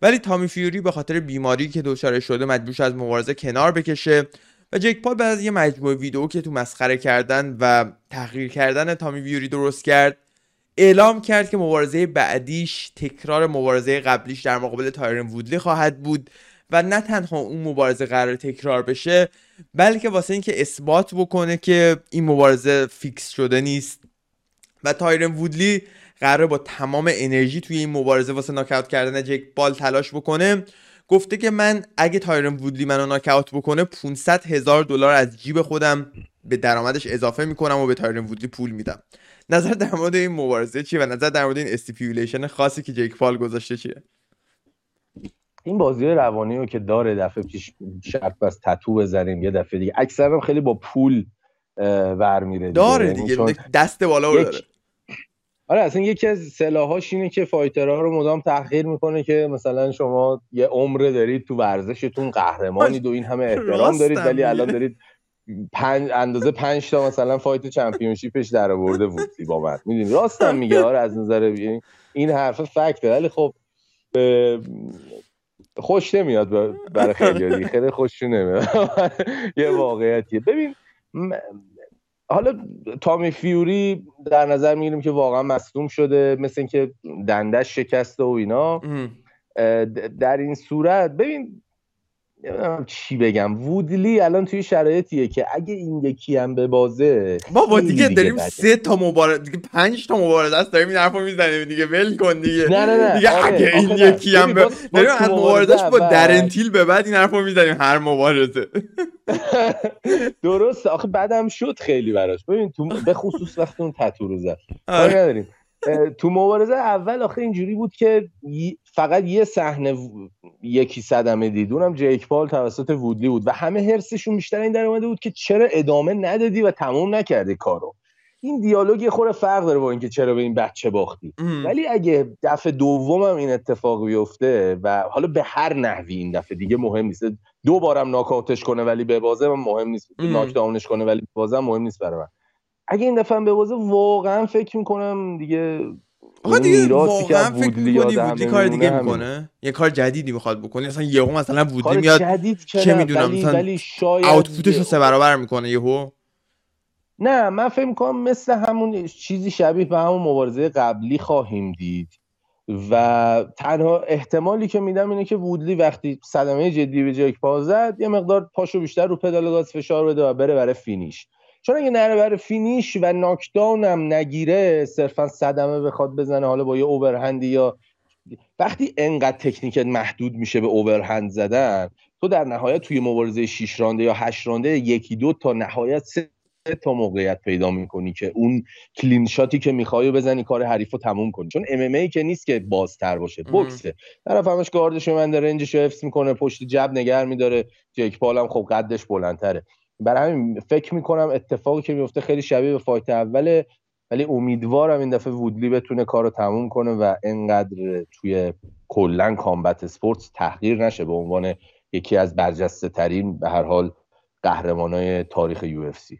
ولی تامی فیوری به خاطر بیماری که دچارش شده مجبور از مبارزه کنار بکشه. و جیک پال بعد از یه مجموعه ویدیو که تو مسخره کردن و تحقیر کردن تامی فیوری درست کرد اعلام کرد که مبارزه بعدیش تکرار مبارزه قبلیش در مقابل تایرن وودلی خواهد بود و نه تنها اون مبارزه قرار تکرار بشه بلکه واسه اینکه اثبات بکنه که این مبارزه fix شده نیست. و تایرن وودلی قراره با تمام انرژی توی این مبارزه واسه ناک‌اوت کردن جیک پال تلاش بکنه. گفته که من اگه تایرن وودلی منو ناک‌اوت بکنه 500 هزار دلار از جیب خودم به درآمدش اضافه می‌کنم و به تایرن وودلی پول میدم. نظر در مورد این مبارزه چیه و نظر در مورد این stipulation خاصی که جیک پال گذاشته چیه؟ این بازی روانی رو که داره دفعه پیش شرط بست تتو بزنیم یه دفعه دیگه. اکثرا خیلی با پول ور میره داره یعنی دیگه دست بالا رو داره. آره اصلا یکی از سلاحاش اینه که fighter ها رو مدام تحقیر می‌کنه که مثلا شما یه عمر دارید تو ورزشتون قهرمانید و این همه احترام دارید ولی. الان دارید پنج اندازه پنج تا مثلا فایت چمپیونشیپش در آورده وودلی با من. می‌دونی؟ راستم میگه آره از نظر این- این حرف فکته ولی خب خوش نمیاد برای خیلی خیلی خوششون نمیاد. یه واقعیتیه. ببین حالا تامی فیوری در نظر می‌گیریم که واقعا مصدوم شده مثل اینکه دندش شکسته و اینا. در این صورت ببین نمی‌دونم چی بگم. وودلی الان توی شرایطیه که اگه این یکی هم به بازه بابا خیلی دیگه داریم بده. سه تا مبارزه دیگه پنج تا مبارزه است داریم این حرفو می‌زنیم دیگه ول کن دیگه. نه نه نه. دیگه آره، اگه این. یکی هم به داریم از مبارزش با درنتیل به بعد این حرفو می‌زنیم هر مبارزه. درست آخه بعدم شد خیلی براش. ببین تو به خصوص وقتی اون تتو رو زد. آره. نداریم. تو مبارزه اول آخه اینجوری بود که فقط یه صحنه یکی صدمه دید. اونم جیک پال توسط وودلی بود و همه حرسشون بیشتر این در اومده بود که چرا ادامه ندادی و تموم نکردی کارو. این دیالوگ یه خورده فرق داره با اینکه چرا به این بچه باختی. ام. ولی اگه دفعه دومم این اتفاق بیفته و حالا به هر نحوی این دفعه دیگه مهم نیست. دو بارم ناکاوتش کنه ولی به بازه من مهم نیست. ناک داونش کنه ولی به بازه مهم نیست برای من. اگه این دفعه به بازه واقعا فکر می‌کنم دیگه آقا دیگه واقعا فکر می‌کنی وودلی کار دیگه. می‌کنه؟ یه کار جدیدی می‌خواد بکنه. اصلا یهو مثلا وودلی میاد چه می‌دونم، ولی, مثلا آوتپوتش رو سه برابر می‌کنه یهو. نه من فکر می‌کنم مثل همون چیزی شبیه به همون مبارزه قبلی خواهیم دید. و تنها احتمالی که میدم اینه که وودلی وقتی صدمه جدی به جک پا زد یه مقدار پاشو بیشتر رو پدال گاز فشار بده و بره برای فینیش. چون اگه نره برای فینیش و ناکداون هم نگیره؟ صرفا صدمه بخواد بزنه حالا با یه اوورهندی یا وقتی انقدر تکنیکت محدود میشه به اوورهند زدن تو در نهایت توی مبارزه 6 رانده یا 8 رانده یکی دو تا نهایت سه تا موقعیت پیدا می‌کنی که اون کلین شاتی که می‌خوای بزنی کار حریف رو تموم کنی. چون ام ای که نیست که بازتر باشه ام. بوکسه طرف همش گاردش من رنجش رو حفظ می‌کنه پشت جب نگر میداره. جک پال هم خب قدش بلندتره. برای همین فکر می‌کنم اتفاقی که میفته خیلی شبیه به fight اوله ولی امیدوارم این دفعه وودلی بتونه کار رو تموم کنه و انقدر توی کلا combat sports تحقیر نشه به عنوان یکی از برجسته ترین به هر حال قهرمانای تاریخ UFC.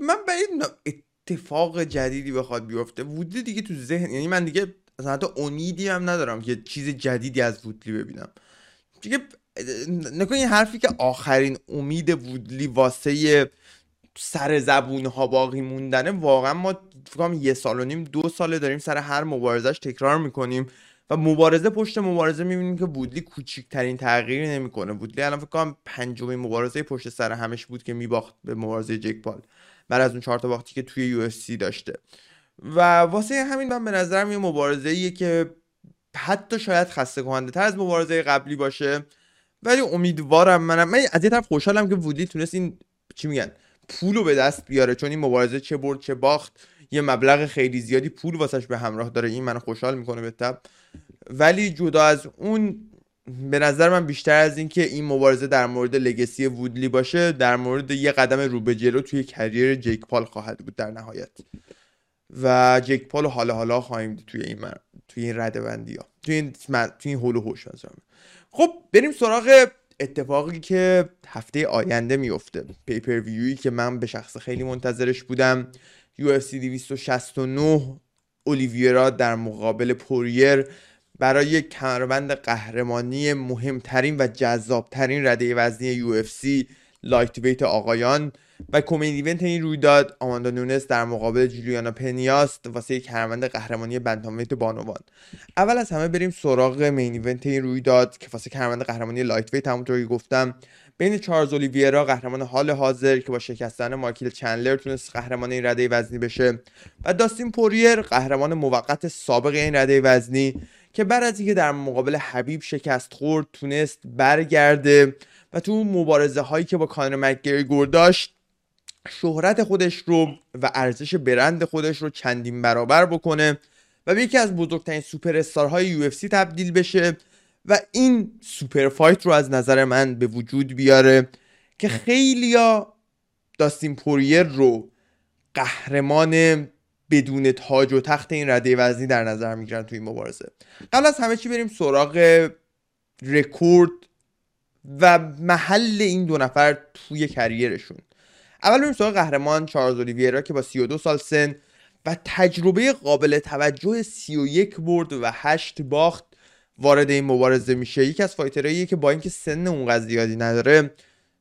من به این اتفاق جدیدی بخواد بیفته. وودلی دیگه تو ذهن یعنی من دیگه اصلا حتی امیدی هم ندارم که چیز جدیدی از وودلی ببینم. دیگه نکن این حرفی که آخرین امید وودلی واسه سر زبون ها باقی موندنه واقعا ما فکرم یه سال و نیم دو ساله داریم سر هر مبارزش تکرار می‌کنیم و مبارزه پشت مبارزه می‌بینیم که وودلی کوچکترین تغییری نمی‌کنه. وودلی الان فکر کنم پنجمین مبارزه پشت سر همش بود که میباخت به مبارزه جک پال. بعد از اون چهار تا باختی که توی یو داشته. و واسه همین من به نظرم یه مبارزه ایه که حتی شاید خسته کننده تر از مبارزه قبلی باشه. ولی امیدوارم منم من از یه طرف خوشحالم که وودلی تونست این چی میگن پولو به دست بیاره چون این مبارزه چه برد چه باخت یه مبلغ خیلی زیادی پول واسش به همراه داره این منو خوشحال می‌کنه به تب. ولی جدا از اون به نظر من بیشتر از اینکه این مبارزه در مورد لگسی وودلی باشه در مورد یه قدم رو به جلو توی کریر جیک پال خواهد بود در نهایت. و جیک پال حالا حالا خواهیم دید توی این من... توی این رده بندی ها توی این, توی این هول و هوش خب بریم سراغ اتفاقی که هفته آینده میفته. پیپر ویوی که من به شخص خیلی منتظرش بودم. UFC 269 اولیویرا در مقابل پوریر برای کمربند قهرمانی مهمترین و جذابترین رده وزنی UFC لایت ویت آقایان و co-main event این رویداد آماندا نونس در مقابل جولیانا پنیاست واسه یک کمربند قهرمانی bantamweight بانوان. اول از همه بریم سراغ main event این رویداد که واسه کمربند قهرمانی lightweight همونطور که گفتم بین چارلز اولیویرا قهرمان حال حاضر که با شکستن مایکل چندلر تونست قهرمان این رده وزنی بشه و داستین پوریر قهرمان موقت سابق این رده وزنی که بعد از اینکه در مقابل حبیب شکست خورد تونست برگرده و تو مبارزه هایی که با کانر مکگریگور داشت شهرت خودش رو و ارزش برند خودش رو چندین برابر بکنه و به یکی از بزرگترین سوپر استارهای UFC تبدیل بشه و این super fight رو از نظر من به وجود بیاره که خیلیا داستین پوریر رو قهرمان بدون تاج و تخت این رده وزنی در نظر می‌گیرن توی مبارزه. قبل از همه چی بریم سراغ رکورد و محل این دو نفر توی کریرشون. اول بریم سراغ قهرمان چارلز اولیویرا که با 32 سال سن و تجربه قابل توجه 31 برد و 8 باخت وارد این مبارزه میشه. یکی از فایترهاییه که با اینکه سن اونقدر زیادی نداره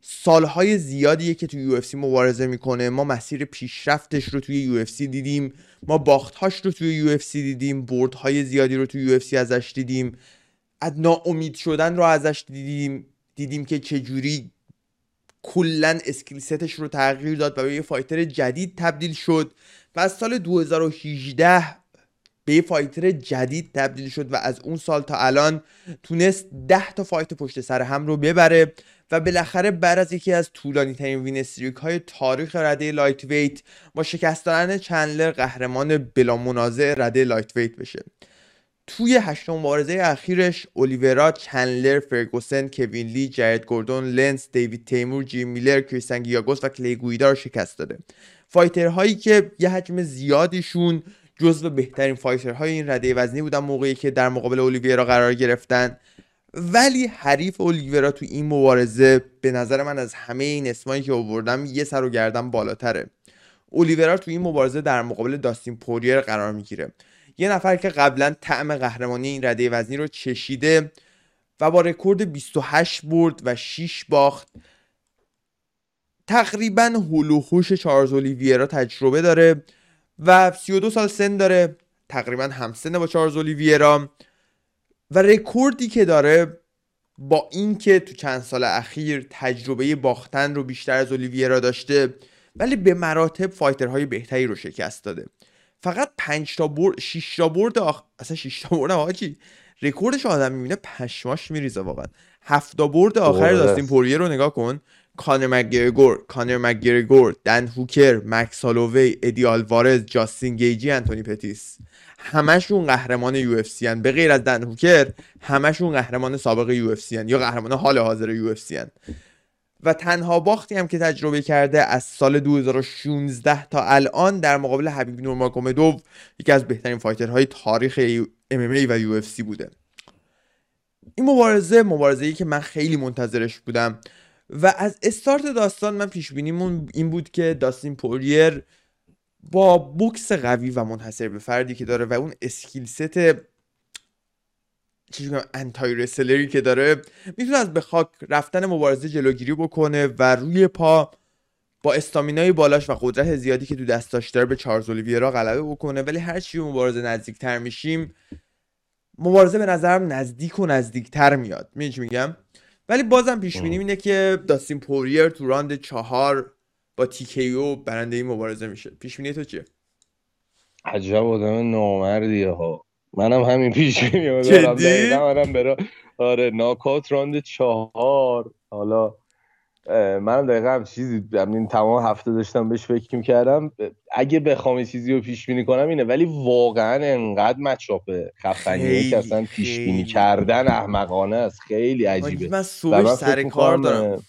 سالهای زیادیه که تو یو مبارزه می‌کنه. ما مسیر پیشرفتش رو توی یو دیدیم ما باختهاش رو توی UFC دیدیم بردهای زیادی رو توی UFC ازش دیدیم از ناامید شدن رو ازش دیدیم دیدیم که چجوری کلا skill set ش رو تغییر داد و به یه fighter جدید تبدیل شد و از سال 2018 به یه fighter جدید تبدیل شد و از اون سال تا الان تونست 10 تا fight پشت سر هم رو ببره و بالاخره بعد از یکی از طولانی ترین win streak های تاریخ رده lightweight با شکست دادن چندلر قهرمان بلا منازع رده lightweight بشه. توی هشت مبارزه اخیرش اولیورا، چندلر، فرگوسن، کوین لی، جرد گوردون، لنس، دیوید تیمور، جیم میلر، کریستن گیاگوس و کلی گویدا رو شکست داده. fighter هایی که یه حجم زیادیشون جزو بهترین fighter های این رده وزنی بودن موقعی که در مقابل اولیویرا قرار گرفتن. ولی حریف اولیویرا تو این مبارزه به نظر من از همه این اسمایی که آوردم یه سر و گردن بالاتره. اولیویرا تو این مبارزه در مقابل داستین پوریر قرار می‌گیره. یه نفر که قبلا طعم قهرمانی این رده وزنی رو چشیده و با رکورد 28 برد و 6 باخت. تقریبا حول و حوش چارلز اولیویرا تجربه داره و 32 سال سن داره. تقریبا همسنه با چارلز اولیویرا و رکوردی که داره با اینکه تو چند سال اخیر تجربه باختن رو بیشتر از اولیویرا داشته ولی به مراتب fighter های بهتری رو شکست داده. فقط 5 تا برد 6 تا برد آخ... اصلا 6 تا برد آخری رکوردش آدم می‌بینه پشماش میریزه واقعا. هفت تا برد آخر داستین پوریه رو نگاه کن. کانر مگریگور کانر مگریگور دن هوکر مکس هالووی ادی آلوارز جاستین گیجی انتونی پتیس. همشون قهرمان UFC به غیر از دن هوکر همشون قهرمان سابق UFC یا قهرمان حال حاضر UFC و تنها باختی هم که تجربه کرده از سال 2016 تا الان در مقابل حبیب نورماگومدوو یکی از بهترین fighter های تاریخ MMA و UFC بوده. این مبارزه مبارزه ای که من خیلی منتظرش بودم و از استارت داستان من پیش بینیمون این بود که داستین پوریر با بوکس قوی و منحصر به فردی که داره و اون skill set چی انتای رسلری که داره می‌تونه از به خاک رفتن مبارزه جلوگیری بکنه و روی پا با استامینای بالاش و قدرت زیادی که تو دستاش داره به چارلز اولیویرا غلبه بکنه. ولی هر چی مبارزه نزدیکتر میشیم مبارزه به نظرم نزدیک و نزدیکتر میاد. می‌دونی میگم؟ ولی بازم پیش بینی اینه که داستین پوریر تو راند چهار با تیکیو برنده این مبارزه میشه. پیش بینی تو چیه؟ عجب آدم نامردیه ها. منم همین پیش منم برا آره ناکات راند چهار. حالا منم دقیقا هم چیزی این تمام هفته داشتم بهش فکر می‌کردم. اگه بخوام چیزی رو پیش بینی کنم اینه ولی واقعا انقدر مچاپ خفنیه. که اصلا پیش بینی کردن احمقانه است. خیلی عجیبه. من صبح سر کار دارم.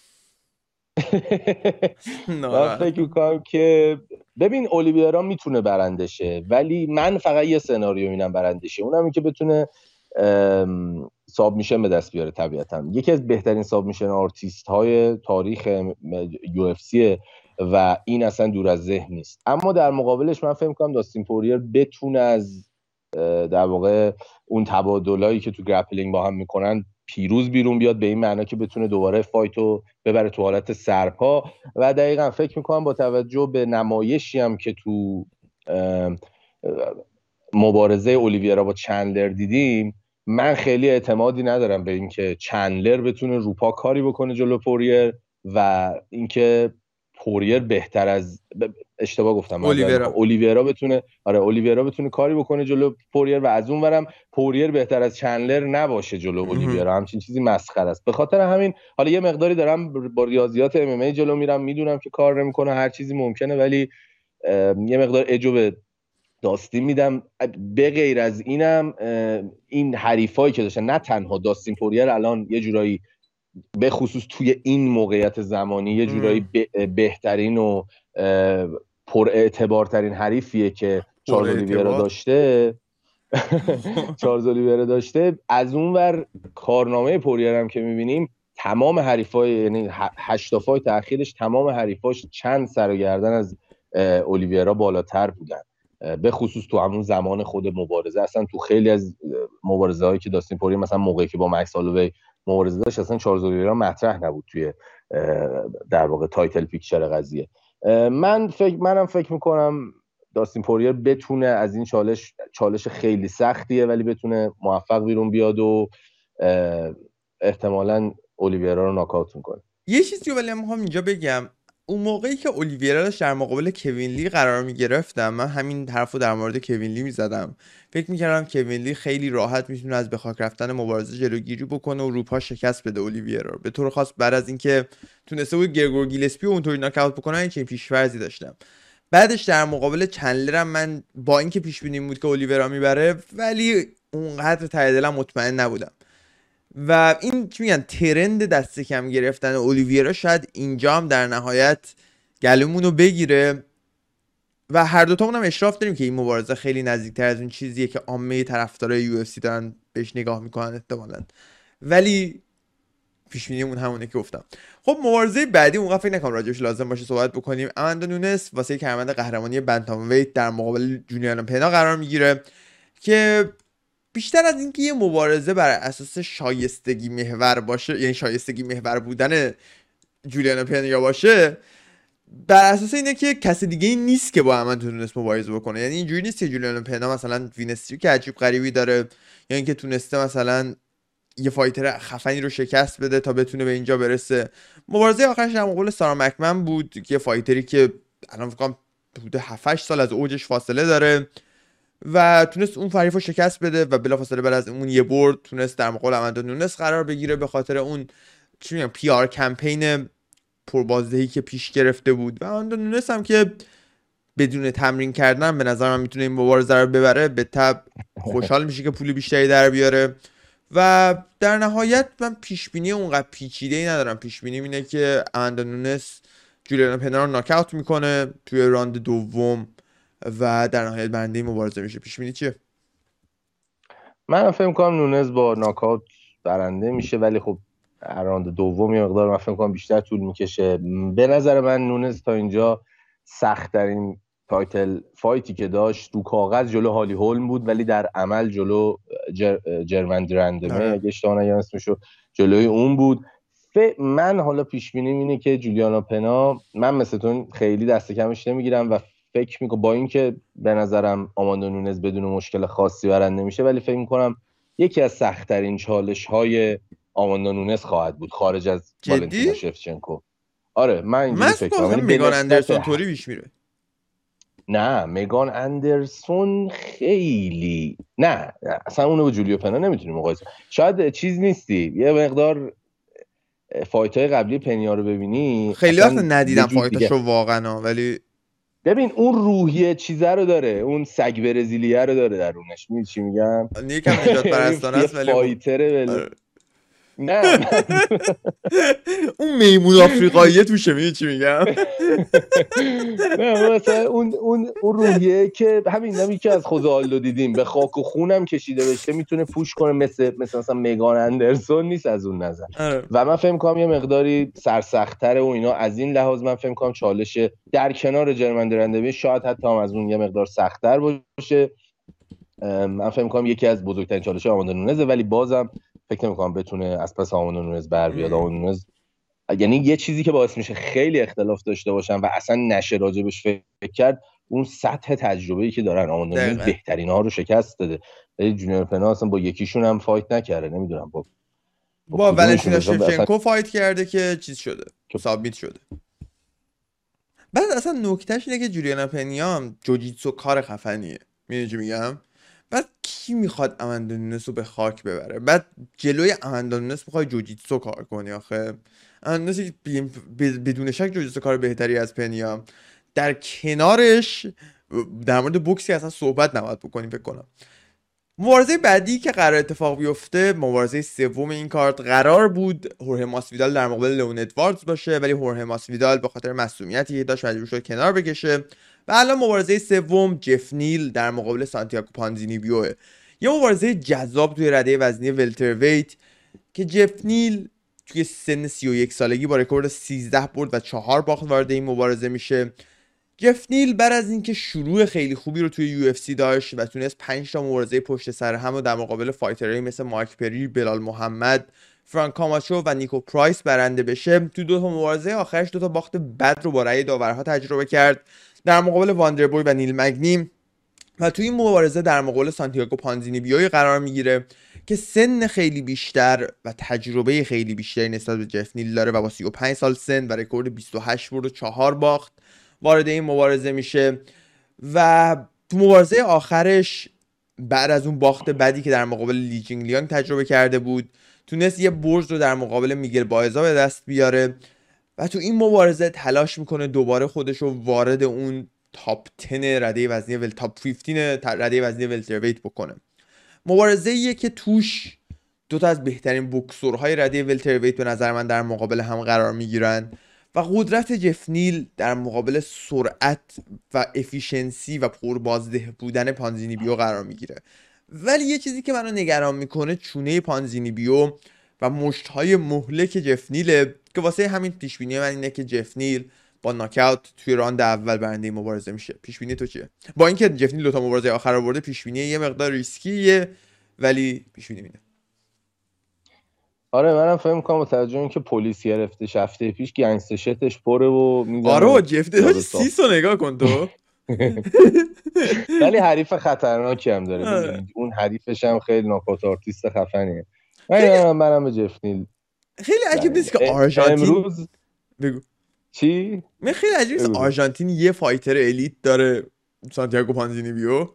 من فکر می‌کنم که ببین اولیویرا می‌تونه برندشه ولی من فقط یه سناریو اینم برندشه. اونم که بتونه submission به دست بیاره طبیعتا. یکی از بهترین submission artist های تاریخ UFC و این اصلا دور از ذهن نیست. اما در مقابلش من فکر کنم داستین پوریر بتونه از در واقع اون تبادلایی که تو grappling با هم می‌کنن پیروز بیرون بیاد به این معنا که بتونه دوباره fight و ببره تو حالت سرپا. و دقیقا فکر می‌کنم با توجه به نمایشی هم که تو مبارزه اولیویرا با چندلر دیدیم من خیلی اعتمادی ندارم به اینکه چندلر بتونه روپا کاری بکنه جلو پوریر و اینکه پوریر بهتر از اشتباه گفتم اولیویرا اولیویرا بتونه آره اولیویرا بتونه کاری بکنه جلو پوریر و از اون ورم پوریر بهتر از چندلر نباشه جلو اولیویرا همچین چیزی مسخره است. به خاطر همین حالا یه مقداری دارم با ریاضیات ام جلو میرم می‌دونم که کار نمی‌کنه هر چیزی ممکنه ولی یه مقدار اجو داستین میدم. به غیر از اینم این حریفایی که داشتن نه تنها داستین پوریر الان یه جورایی به خصوص توی این موقعیت زمانی یه جورایی بهترین و پر اعتبارترین حریفیه که چارلز اولیویرا داشته. چارلز اولیویرا داشته. از اون ور کارنامه پوریر هم که می‌بینیم تمام حریفای یعنی هشت fight اخیرش تمام حریفاش چند سر و گردن از اولیویرا بالاتر بودن. به خصوص تو همون زمان خود مبارزه. اصلا تو خیلی از مبارزه هایی که داستین پوریر مثلا موقعی که با مکس هالووی مبارزه داشت اصلا چارلز اولیویرا مطرح نبود توی در واقع title picture قضیه. من فکر منم فکر می‌کنم داستین پوریر بتونه از این چالش چالش خیلی سختیه ولی بتونه موفق بیرون بیاد و احتمالا اولیویرا رو ناکاوت کنه یه چیزی ولی هم اینجا بگم. اون موقعی که اولیویرا در مقابل کوین لی قرار می گرفتم من همین حرف رو در مورد کوین لی می زدم فکر می کردم کوین لی خیلی راحت می‌تونه از به خاک رفتن مبارزه جلوگیری بکنه و روپا شکست بده اولیویرا به طور خاص بعد از اینکه تونسته بود گرگور گیلسپی و اونطوری ناکاوت بکنه این چنین پیشورزی داشتم. بعدش در مقابل چندلرم من با اینکه پیش بینی بود که اولیویرا می‌بره ولی اونقدر ته دلم مطمئن نبودم. و این چی میگن ترند دست کم گرفتن اولیویرا شاید اینجا هم در نهایت گلومون رو بگیره. و هر دوتامون هم اشراف داریم که این مبارزه خیلی نزدیکتر از اون چیزیه که عامه طرفدارای یو اف سی دارن بهش نگاه می‌کنن احتمالا. ولی پیش اون همونه که گفتم. خب مبارزه بعدی اونقدر فکر نکنم راجعش لازم باشه صحبت بکنیم. اماندا نونس واسه کمربند قهرمانی بنتام ویت در مقابل جونیان پنا قرار می‌گیره که بیشتر از اینکه یه مبارزه بر اساس شایستگی محور باشه یعنی شایستگی محور بودن جولیانا پنیا باشه بر اساس اینه که کسی دیگه ای نیست که با هم تونست مبارزه بکنه. یعنی اینجوری نیست که جولیانا پنا مثلا win streak عجیب غریبی داره یا یعنی اینکه تونسته مثلا یه fighter خفنی رو شکست بده تا بتونه به اینجا برسه. مبارزه آخرش هم قول سارا مکمن بود یه fighter ی که الان فکر کنم حدود 7 سال از اوجش فاصله داره. و تونست اون حریف رو شکست بده و بلافاصله بعد از اون یه برد تونست در مقابل اماندا نونس قرار بگیره به خاطر اون چی میگم PR campaign پربازدهی که پیش گرفته بود. و اماندا نونس هم که بدون تمرین کردن به نظر من می‌تونه این مبارزه رو ببره به تبع خوشحال میشه که پول بیشتری در بیاره. و در نهایت من پیش بینی اونقدر پیچیده ای ندارم. پیش بینی اینه که اماندا نونس جولیانا پنا رو می‌کنه توی راند دوم. و در نهایت برنده مبارزه میشه. پیش بینی چیه؟ من فکر کنم نونز با ناکات برنده میشه ولی خب راند دوم یه مقدار من فکر کنم بیشتر طول می‌کشه. به نظر من نونز تا اینجا سخت ترین title fight ی که داشت رو کاغذ جلو هالی هولم بود ولی در عمل جلو جر... جرمن درندمه آره. اگه اشتباه نگم اسمشو جلوی اون بود. من حالا پیش بینی اینه که جولیانا پنا من مثل خیلی دست کمش نمی‌گیرم و فکر می‌کنم با اینکه به نظرم آماندا نونز بدون مشکل خاصی برنده میشه ولی فکر می‌کنم یکی از سختترین چالش های آماندا نونس خواهد بود خارج از والنتینا شفچنکو. آره من اینجوری فکر میگان اندرسون توری بیش میره. نه میگان اندرسون خیلی نه اصلا اونو به جولیانا پنا نمی‌تونی مقایسه شاید چیز نیستی یه مقدار fight های قبلی پنیا رو ببینی خیلی وقت ندیدم fight ش رو واقعا ولی ببین اون روحیه چیزه رو داره اون سگ برزیلیه رو داره درونش. می‌دونی چی میگم؟ یکم نژادپرستانه است ولی fighter ه نه. اون میمون آفریقاییه توشه می‌دونی چی میگم؟ نه مثلا اون اون اون روحیه که همین نمی که از آلدو دیدیم به خاک و خونم کشیده بشه می‌تونه push کنه مثل مثل مثلا میگان اندرسون نیست از اون نظر. آره. و من فکر کنم یه مقداری سرسختتر و اینا. از این لحاظ من فکر کنم چالش در کنار جرمن درندوی شاید حتی هم از اون یه مقدار سختتر باشه. من فکر کنم یکی از بزرگترین چالش آماندا نونزه ولی بازم فکر نمی‌کنم بتونه از پس آماندا نونز بر بیاد. آماندا نونز یعنی یه چیزی که باعث میشه خیلی اختلاف داشته باشن و اصلا نشه راجبش فکر کرد اون سطح تجربه ای که دارن. آماندا نونز بهترین ها رو شکست داده. ولی جولیانا پنا اصلا با یکیشون هم fight نکرده. نمی‌دونم با با, با ولنتینا شفچنکو fight کرده که چیز شده. که سابمیت شده. بعد اصلا نکتهش اینه که جولیانا پنیا جوجیتسو کار خفنیه. می‌دونی میگم؟ بعد کی می‌خواد امندونس رو به خاک ببره؟ بعد جلوی امندونس می‌خوای جوجیتسو کار کنی آخه. امندونس بدون شک جوجیتسو کار بهتری از پنیا. در کنارش در مورد بوکسی اصلا صحبت نباید بکنیم فکر کنم. مبارزه بعدی که قرار اتفاق بیفته مبارزه سوم این کارت قرار بود. هورهه ماسویدال در مقابل لون ادواردز باشه ولی هورهه ماسویدال به خاطر مسئولیتی داشت مجبور شد کنار بکشه. و الان مبارزه سوم جف نیل در مقابل سانتیاگو پانزینی بیوه یه مبارزه جذاب توی رده وزنی welterweight که جف نیل توی سن 31 سالگی با رکورد 13 برد و 4 باخت وارد این مبارزه میشه. جف نیل بر از اینکه شروع خیلی خوبی رو توی UFC داشت و تونست 5 تا مبارزه پشت سر هم و در مقابل fighter هایی مثل مایک پری، بلال محمد، فرانک کاماچو و نیکو پرایس برنده بشه تو دو تا مبارزه آخرش دو تا باخت بد رو با رأی داورها تجربه کرد. در مقابل واندربوی و نیل مگنی و توی این مبارزه در مقابل سانتیاگو پانزینی بیوی قرار می‌گیره که سن خیلی بیشتر و تجربه خیلی بیشتری نسبت به جف نیل داره و با 35 سال سن و رکورد 28 برد و 4 باخت. وارد این مبارزه میشه و تو مبارزه آخرش بعد از اون باخت بدی که در مقابل لیجینگ لیانگ تجربه کرده بود تونست یه برد رو در مقابل میگل بایزا به دست بیاره و تو این مبارزه تلاش می‌کنه دوباره خودش رو وارد اون top 10 رده وزنی ول top 15 رده وزنی welterweight بکنه. مبارزه ایه که توش دو تا از بهترین بوکسورهای رده welterweight به نظر من در مقابل هم قرار می‌گیرن و قدرت جفنیل در مقابل سرعت و efficiency و پربازده بودن پانزینی بیو قرار می‌گیره. ولی یه چیزی که منو نگران می‌کنه چونه پانزینی بیو و مشت های مهلک جفنیله که واسه همین پیش بینی من اینه که جفنیل با ناکاوت توی راند اول برنده مبارزه میشه. پیش بینی تو چیه؟ با اینکه جفنیل دو تا مبارزه آخر رو برده پیش بینی یه مقدار ریسکیه ولی پیش بینی مینه آره منم فهم کنم با توجه اینکه پلیس گرفته هفته پیش گنگستشتش پره و می‌زنه آره جفته سی سو نگاه کن تو. ولی حریف خطرناکی هم داره آره. اون حریفش هم خیلی ناکات آرتیست خفنیه. من منم به جفنیل خیلی عجیب نیست که آرژانتین امروز بگو. چی؟ من خیلی عجیب نیست آرژانتین یه فایتر الیت داره سانتیاگو پانزینی بیو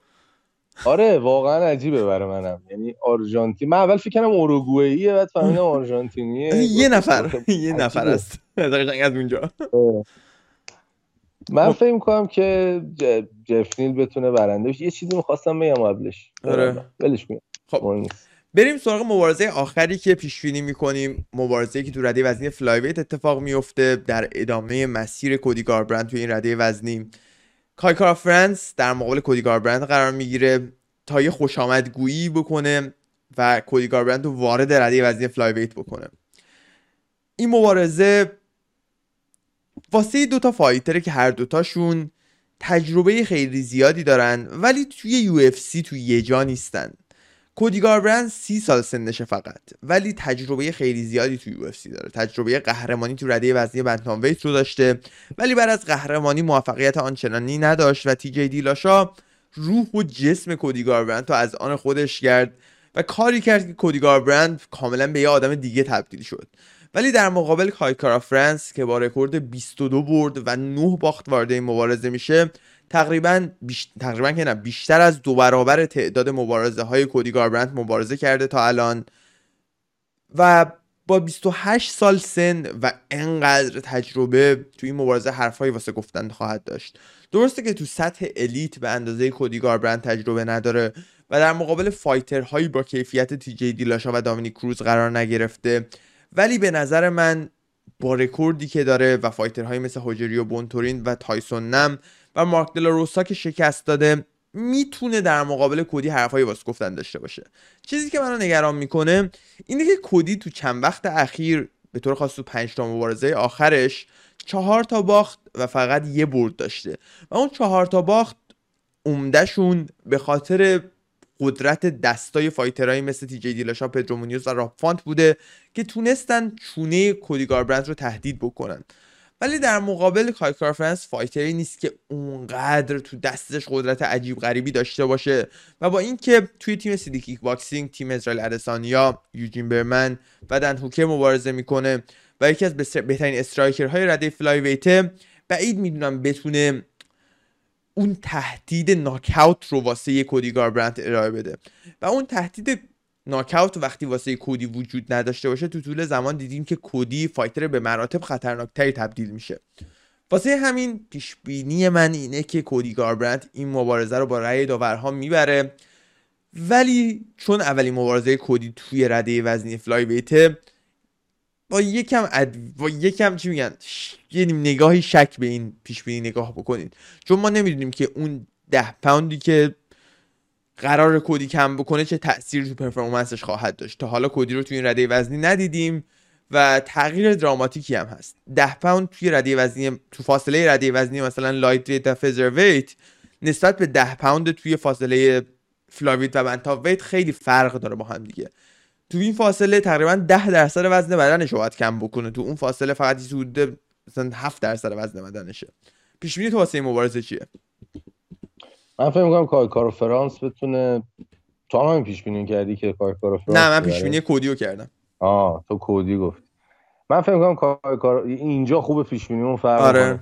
آره واقعا عجیبه برای منم. یعنی آرژانتین من اول فکر کنم اوروگوئیه بعد فهمیدم آرژانتینیه. یه نفر. یه نفر است. از اونجا. من فکر می‌کنم که جفنیل بتونه برنده بشه. یه چیزی می‌خواستم بگم قبلش. آره. ولش خب. بریم سراغ مبارزه آخری که پیش بینی می‌کنیم. مبارزه که تو رده وزنی flyweight اتفاق میفته در ادامه مسیر کودی گاربرند تو این رده وزنی. کایکارا فرانس در مقابل کودی گاربرند قرار می‌گیره تا یه خوش آمدگویی بکنه و کودی گاربرند رو وارد رده وزنی flyweight بکنه. این مبارزه واسه دوتا fighter ه که هر دوتاشون تجربه خیلی زیادی دارن ولی توی UFC توی یه جا نیستن. کودی گاربرند سی سال سنشه فقط ولی تجربه خیلی زیادی تو یو داره. تجربه قهرمانی تو رده وزنی بنتام ویت رو داشته ولی بعد از قهرمانی موفقیت آنچنانی نداشت و تی جی دیلاشا روح و جسم کودی گاربرند تو از آن خودش کرد و کاری کرد که کودی گاربرند کاملا به یه آدم دیگه تبدیل شد. ولی در مقابل کایکارا فرانس که با رکورد 22 برد و 9 باخت وارد این مبارزه میشه تقریبا بیش... تقریبا که نه بیشتر از دو برابر تعداد مبارزه های کودی گاربرند مبارزه کرده تا الان. و با 28 سال سن و انقدر تجربه توی این مبارزه حرفهایی واسه گفتن خواهد داشت. درسته که تو سطح الیت به اندازه کودی گاربرند تجربه نداره و در مقابل فایترهایی با کیفیت تی جی دیلاشا و دامینیک کروز قرار نگرفته ولی به نظر من با رکوردی که داره و fighter هایی مثل هوجریو بونتورین و تایسون نم و مارک دلاروسا که شکست داده می‌تونه در مقابل کودی حرفایی واسه گفتن داشته باشه. چیزی که منو نگران می‌کنه اینه که کودی تو چند وقت اخیر به طور خاص تو پنج تا مبارزه آخرش چهار تا باخت و فقط یه برد داشته. و اون چهار تا باخت عمدهشون به خاطر قدرت دستای fighter هایی مثل تی جی دیلاشا پدرو مونیوز و راب فانت بوده که تونستن چونه کودی گاربرند رو تهدید بکنن. ولی در مقابل کایکارا فرانس fighter ی نیست که اونقدر تو دستش قدرت عجیب غریبی داشته باشه. و با اینکه توی تیم City Kickboxing تیم اسرائیل ادسانیا یوجین برمن و دن هوکر مبارزه می‌کنه و یکی از بهترین striker های رده flyweight ه بعید می‌دونم بتونه اون تهدید ناکاوت رو واسه کودی گاربرند ارائه بده. و اون تهدید ناکاوت وقتی واسه کودی وجود نداشته باشه تو طول زمان دیدیم که کودی فایتر به مراتب خطرناکتری تبدیل میشه. واسه همین پیش بینی من اینه که کودی گاربرند این مبارزه رو با رأی داورها می‌بره. ولی چون اولین مبارزه کودی توی رده وزنی فلای ویته با یکم اد... با یکم چی میگن؟ یه نگاهی شک به این پیش بینی نگاه بکنید چون ما نمی‌دونیم که اون ده پوندی که قراره کودی کم بکنه چه تاثیر تو performance ش خواهد داشت. تا حالا کودی رو توی این رده وزنی ندیدیم و تغییر دراماتیکی هم هست. ده پوند توی رده وزنی تو فاصله رده وزنی مثلا lightweight و featherweight نسبت به ده پوند توی فاصله flyweight و bantamweight خیلی فرق داره با هم دیگه. تو این فاصله تقریبا ده درصد وزن بدنش باید کم بکنه. تو اون فاصله فقط حدود مثلا 7 درصد وزن بدنشه. پیش بینی تو واسه این مبارزه چیه؟ من فکر می‌کنم کار فرانس بتونه تو هم پیش بینی کردی که کار فرانس نه من پیش بینی کودیو کردم. آه تو کودی گفت من فکر می‌کنم کار اینجا خوب پیش بینی اون فرق آره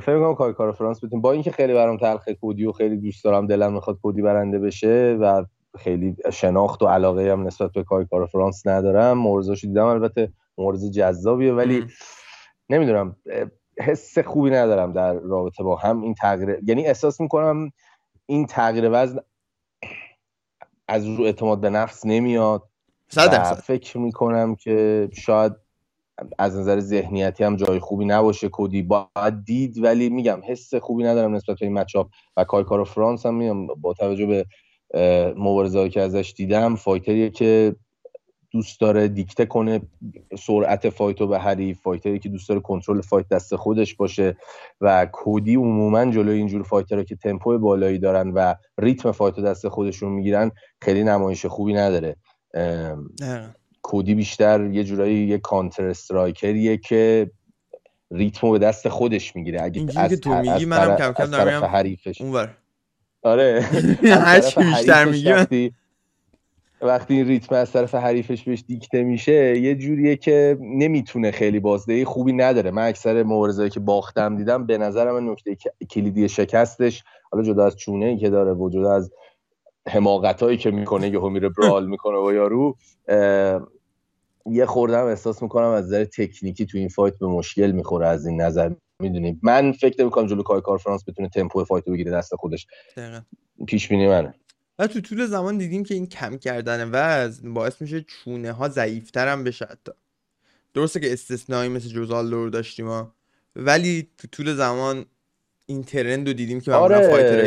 فکر می‌کنم کار کار فرانس بتونه با اینکه خیلی برام تلخ کودیو خیلی دوست دارم دلم می‌خواد کودی برنده بشه و خیلی شناخت و علاقه هم نسبت به کار کار فرانس ندارم. مورزاشو دیدم البته مورز جذابیه ولی نمی‌دونم حس خوبی ندارم در رابطه با هم. این تغییر یعنی احساس می‌کنم این تغییر وزن از رو اعتماد به نفس نمیاد. و فکر می‌کنم که شاید از نظر ذهنیتی هم جای خوبی نباشه. کودی باید دید ولی میگم حس خوبی ندارم نسبت به این مچاپ. و کار فرانس هم میگم با توجه به مبارزه که ازش دیدم فایتریه که دوست داره دیکته کنه سرعت fight و به حریف fighter ی که دوست داره کنترل fight دست خودش باشه و کودی عموما جلوی اینجور fighter ها که تمپو بالایی دارن و ریتم fight و دست خودشون می‌گیرن خیلی نمایش خوبی نداره. کودی بیشتر یه جورایی یه counter striker یه که ریتمو به دست خودش می‌گیره. اگه از که تو میگی منم کم کم دارم حریفش اونور. آره. هر چی بیشتر میگی وقتی این ریتم از طرف حریفش بهش دیکته میشه یه جوریه که نمی‌تونه خیلی بازدهی خوبی نداره. من اکثر مبارزه‌ای که باختم دیدم به نظرم نکته کلیدی شکستش حالا جدا از چونه ای که داره و جدا از حماقتایی که می‌کنه یهو میره brawl می‌کنه و یارو یه خوردم احساس می‌کنم از نظر تکنیکی تو این fight به مشکل می‌خوره از این نظر. می‌دونی؟ من فکر نمی‌کنم جلو کای کارا فرانس بتونه تمپو fight و بگیره دست خودش. پیش بینی منه. و تو طول زمان دیدیم که این کم کردن وزن باعث میشه چونه ها ضعیفتر هم بشه حتی. درسته که استثنایی مثل جوزال رو داشتیم ها ولی تو طول زمان این ترند رو دیدیم که آره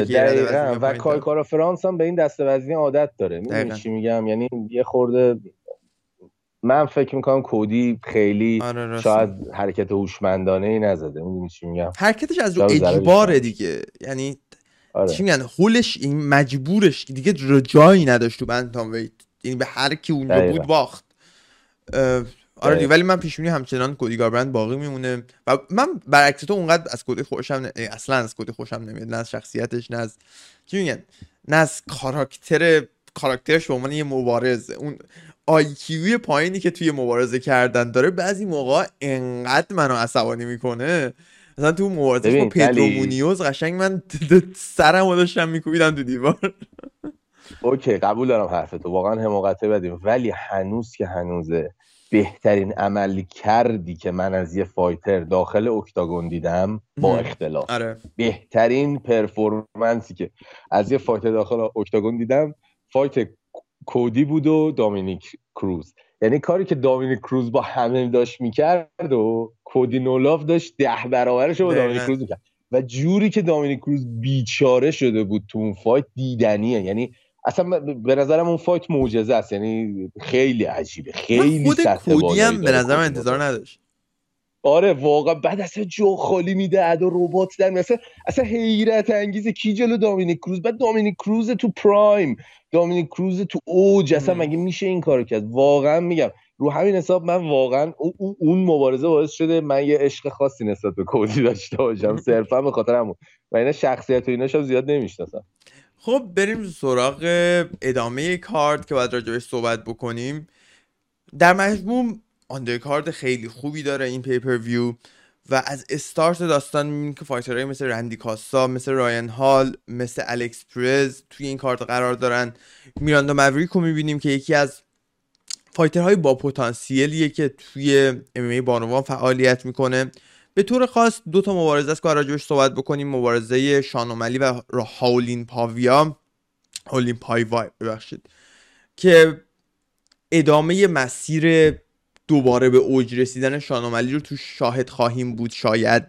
دقیقا. و کارا فرانس هم به این دسته وزنی عادت داره. می‌دونی چی میگم؟ یعنی یه خورده من فکر می‌کنم کودی خیلی آره شاید حرکت هوشمندانه ای نزده. می‌دونی چی میگم؟ حرکتش از رو اجباره دیگه. یعنی آره. چی میگن؟ هولش این مجبورش. دیگه جایی نداشت تو بنتام ویت یعنی به هر کی اونجا بود باخت. آره دیگه. ولی من پیش همچنان کودی گاربرند باقی میمونه. و من برعکس تو اونقدر از کودی خوشم اصلا از کودی خوشم نمیاد. نه از شخصیتش نه از چی میگن؟ نه از کاراکتر کاراکترش به عنوان یه مبارز. اون آیکیوی پایینی که توی مبارزه کردن داره بعضی موقع انقدر منو عصبانی می‌کنه. مثلا تو مبارزه با پدرو مونیوز قشنگ من سرمو داشتم میکوبیدم تو دیوار. اوکی قبول دارم حرفتو. واقعا حماقته بدیم. ولی هنوز که هنوزه بهترین عملکردی که من از یه fighter داخل octagon دیدم با اختلاف. آره. بهترین performance ی که از یه fighter داخل octagon دیدم fight کودی بود و دامینیک کروز. یعنی کاری که دامینیک کروز با همه داشت می‌کرد و کودی No Love داشت ده برابرش با دامینیک کروز می‌کرد. و جوری که دامینیک کروز بیچاره شده بود تو اون fight دیدنیه. یعنی اصلا به نظرم اون fight معجزه است. یعنی خیلی عجیبه. خیلی خود کودی هم به نظرم انتظار نداشت. آره واقعا بعد اصلا جا خالی میده ادا ربات در مثلا اصلا حیرت انگیزه. کی جلو دامینیک کروز؟ بعد دامینیک کروز تو prime. دامینیک کروز تو اوج. اصلا مگه میشه این کارو کرد؟ واقعا میگم رو همین حساب من واقعا اون مبارزه باعث شده من یه عشق خاصی نسبت به کودی داشته باشم. صرفا به خاطر همون. و اینا شخصیت و ایناش زیاد نمی‌شناسم. خب بریم سراغ ادامه کارد که باید راجبش صحبت بکنیم. در مجموع کارد خیلی خوبی داره این pay-per-view و از استارت داستان می‌بینیم که fighter های مثل رندی کاستا مثل رایان هال مثل الکس پرز توی این کارت قرار دارن. میراندا ماوریک رو می‌بینیم که یکی از فایترهای با پتانسیلیه که توی ام بانوان فعالیت می‌کنه. به طور خاص دو تا مبارزه است که راجبش صحبت بکنیم. مبارزه شانوملی و هاولین پاویا. هاولین پایوای ببخشید. که ادامه مسیر دوباره به اوج رسیدن شانوملی رو تو شاهد خواهیم بود شاید.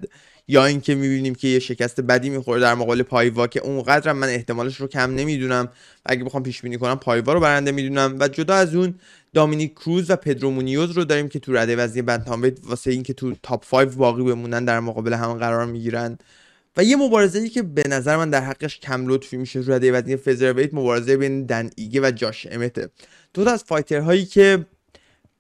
یا اینکه می‌بینیم که یه شکست بدی می‌خوره در مقابل پایوا که اونقدر من احتمالش رو کم نمی‌دونم. و اگه بخوام پیش بینی کنم پایوا رو برنده می‌دونم. و جدا از اون دامینیک کروز و پدرو مونیوز رو داریم که تو رده وزنی bantamweight واسه اینکه تو top 5 باقی بمونن در مقابل هم قرار می‌گیرن. و یه مبارزه ای که به نظر من در حقش کم لطفی میشه رده وزنی featherweight مبارزه بین دن ایگه و جاش امته. دو تا از fighter هایی که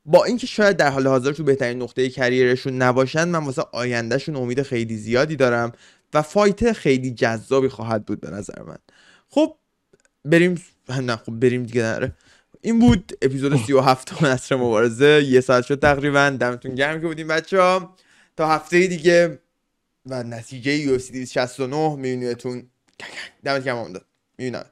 با اینکه شاید در حال حاضر تو بهترین نقطه career شون نباشن من واسه آیندهشون امید خیلی زیادی دارم و fight خیلی جذابی خواهد بود به نظر من. خب بریم نه خب بریم دیگه نره این بود اپیزود 37 نصر مبارزه. یه ساعت شد تقریبا. دمتون گرم که بودیم بچه ها تا هفته دیگه و نتیجه یو سی 269 میبینیمتون. دمت گرم آمداد. می‌بینم.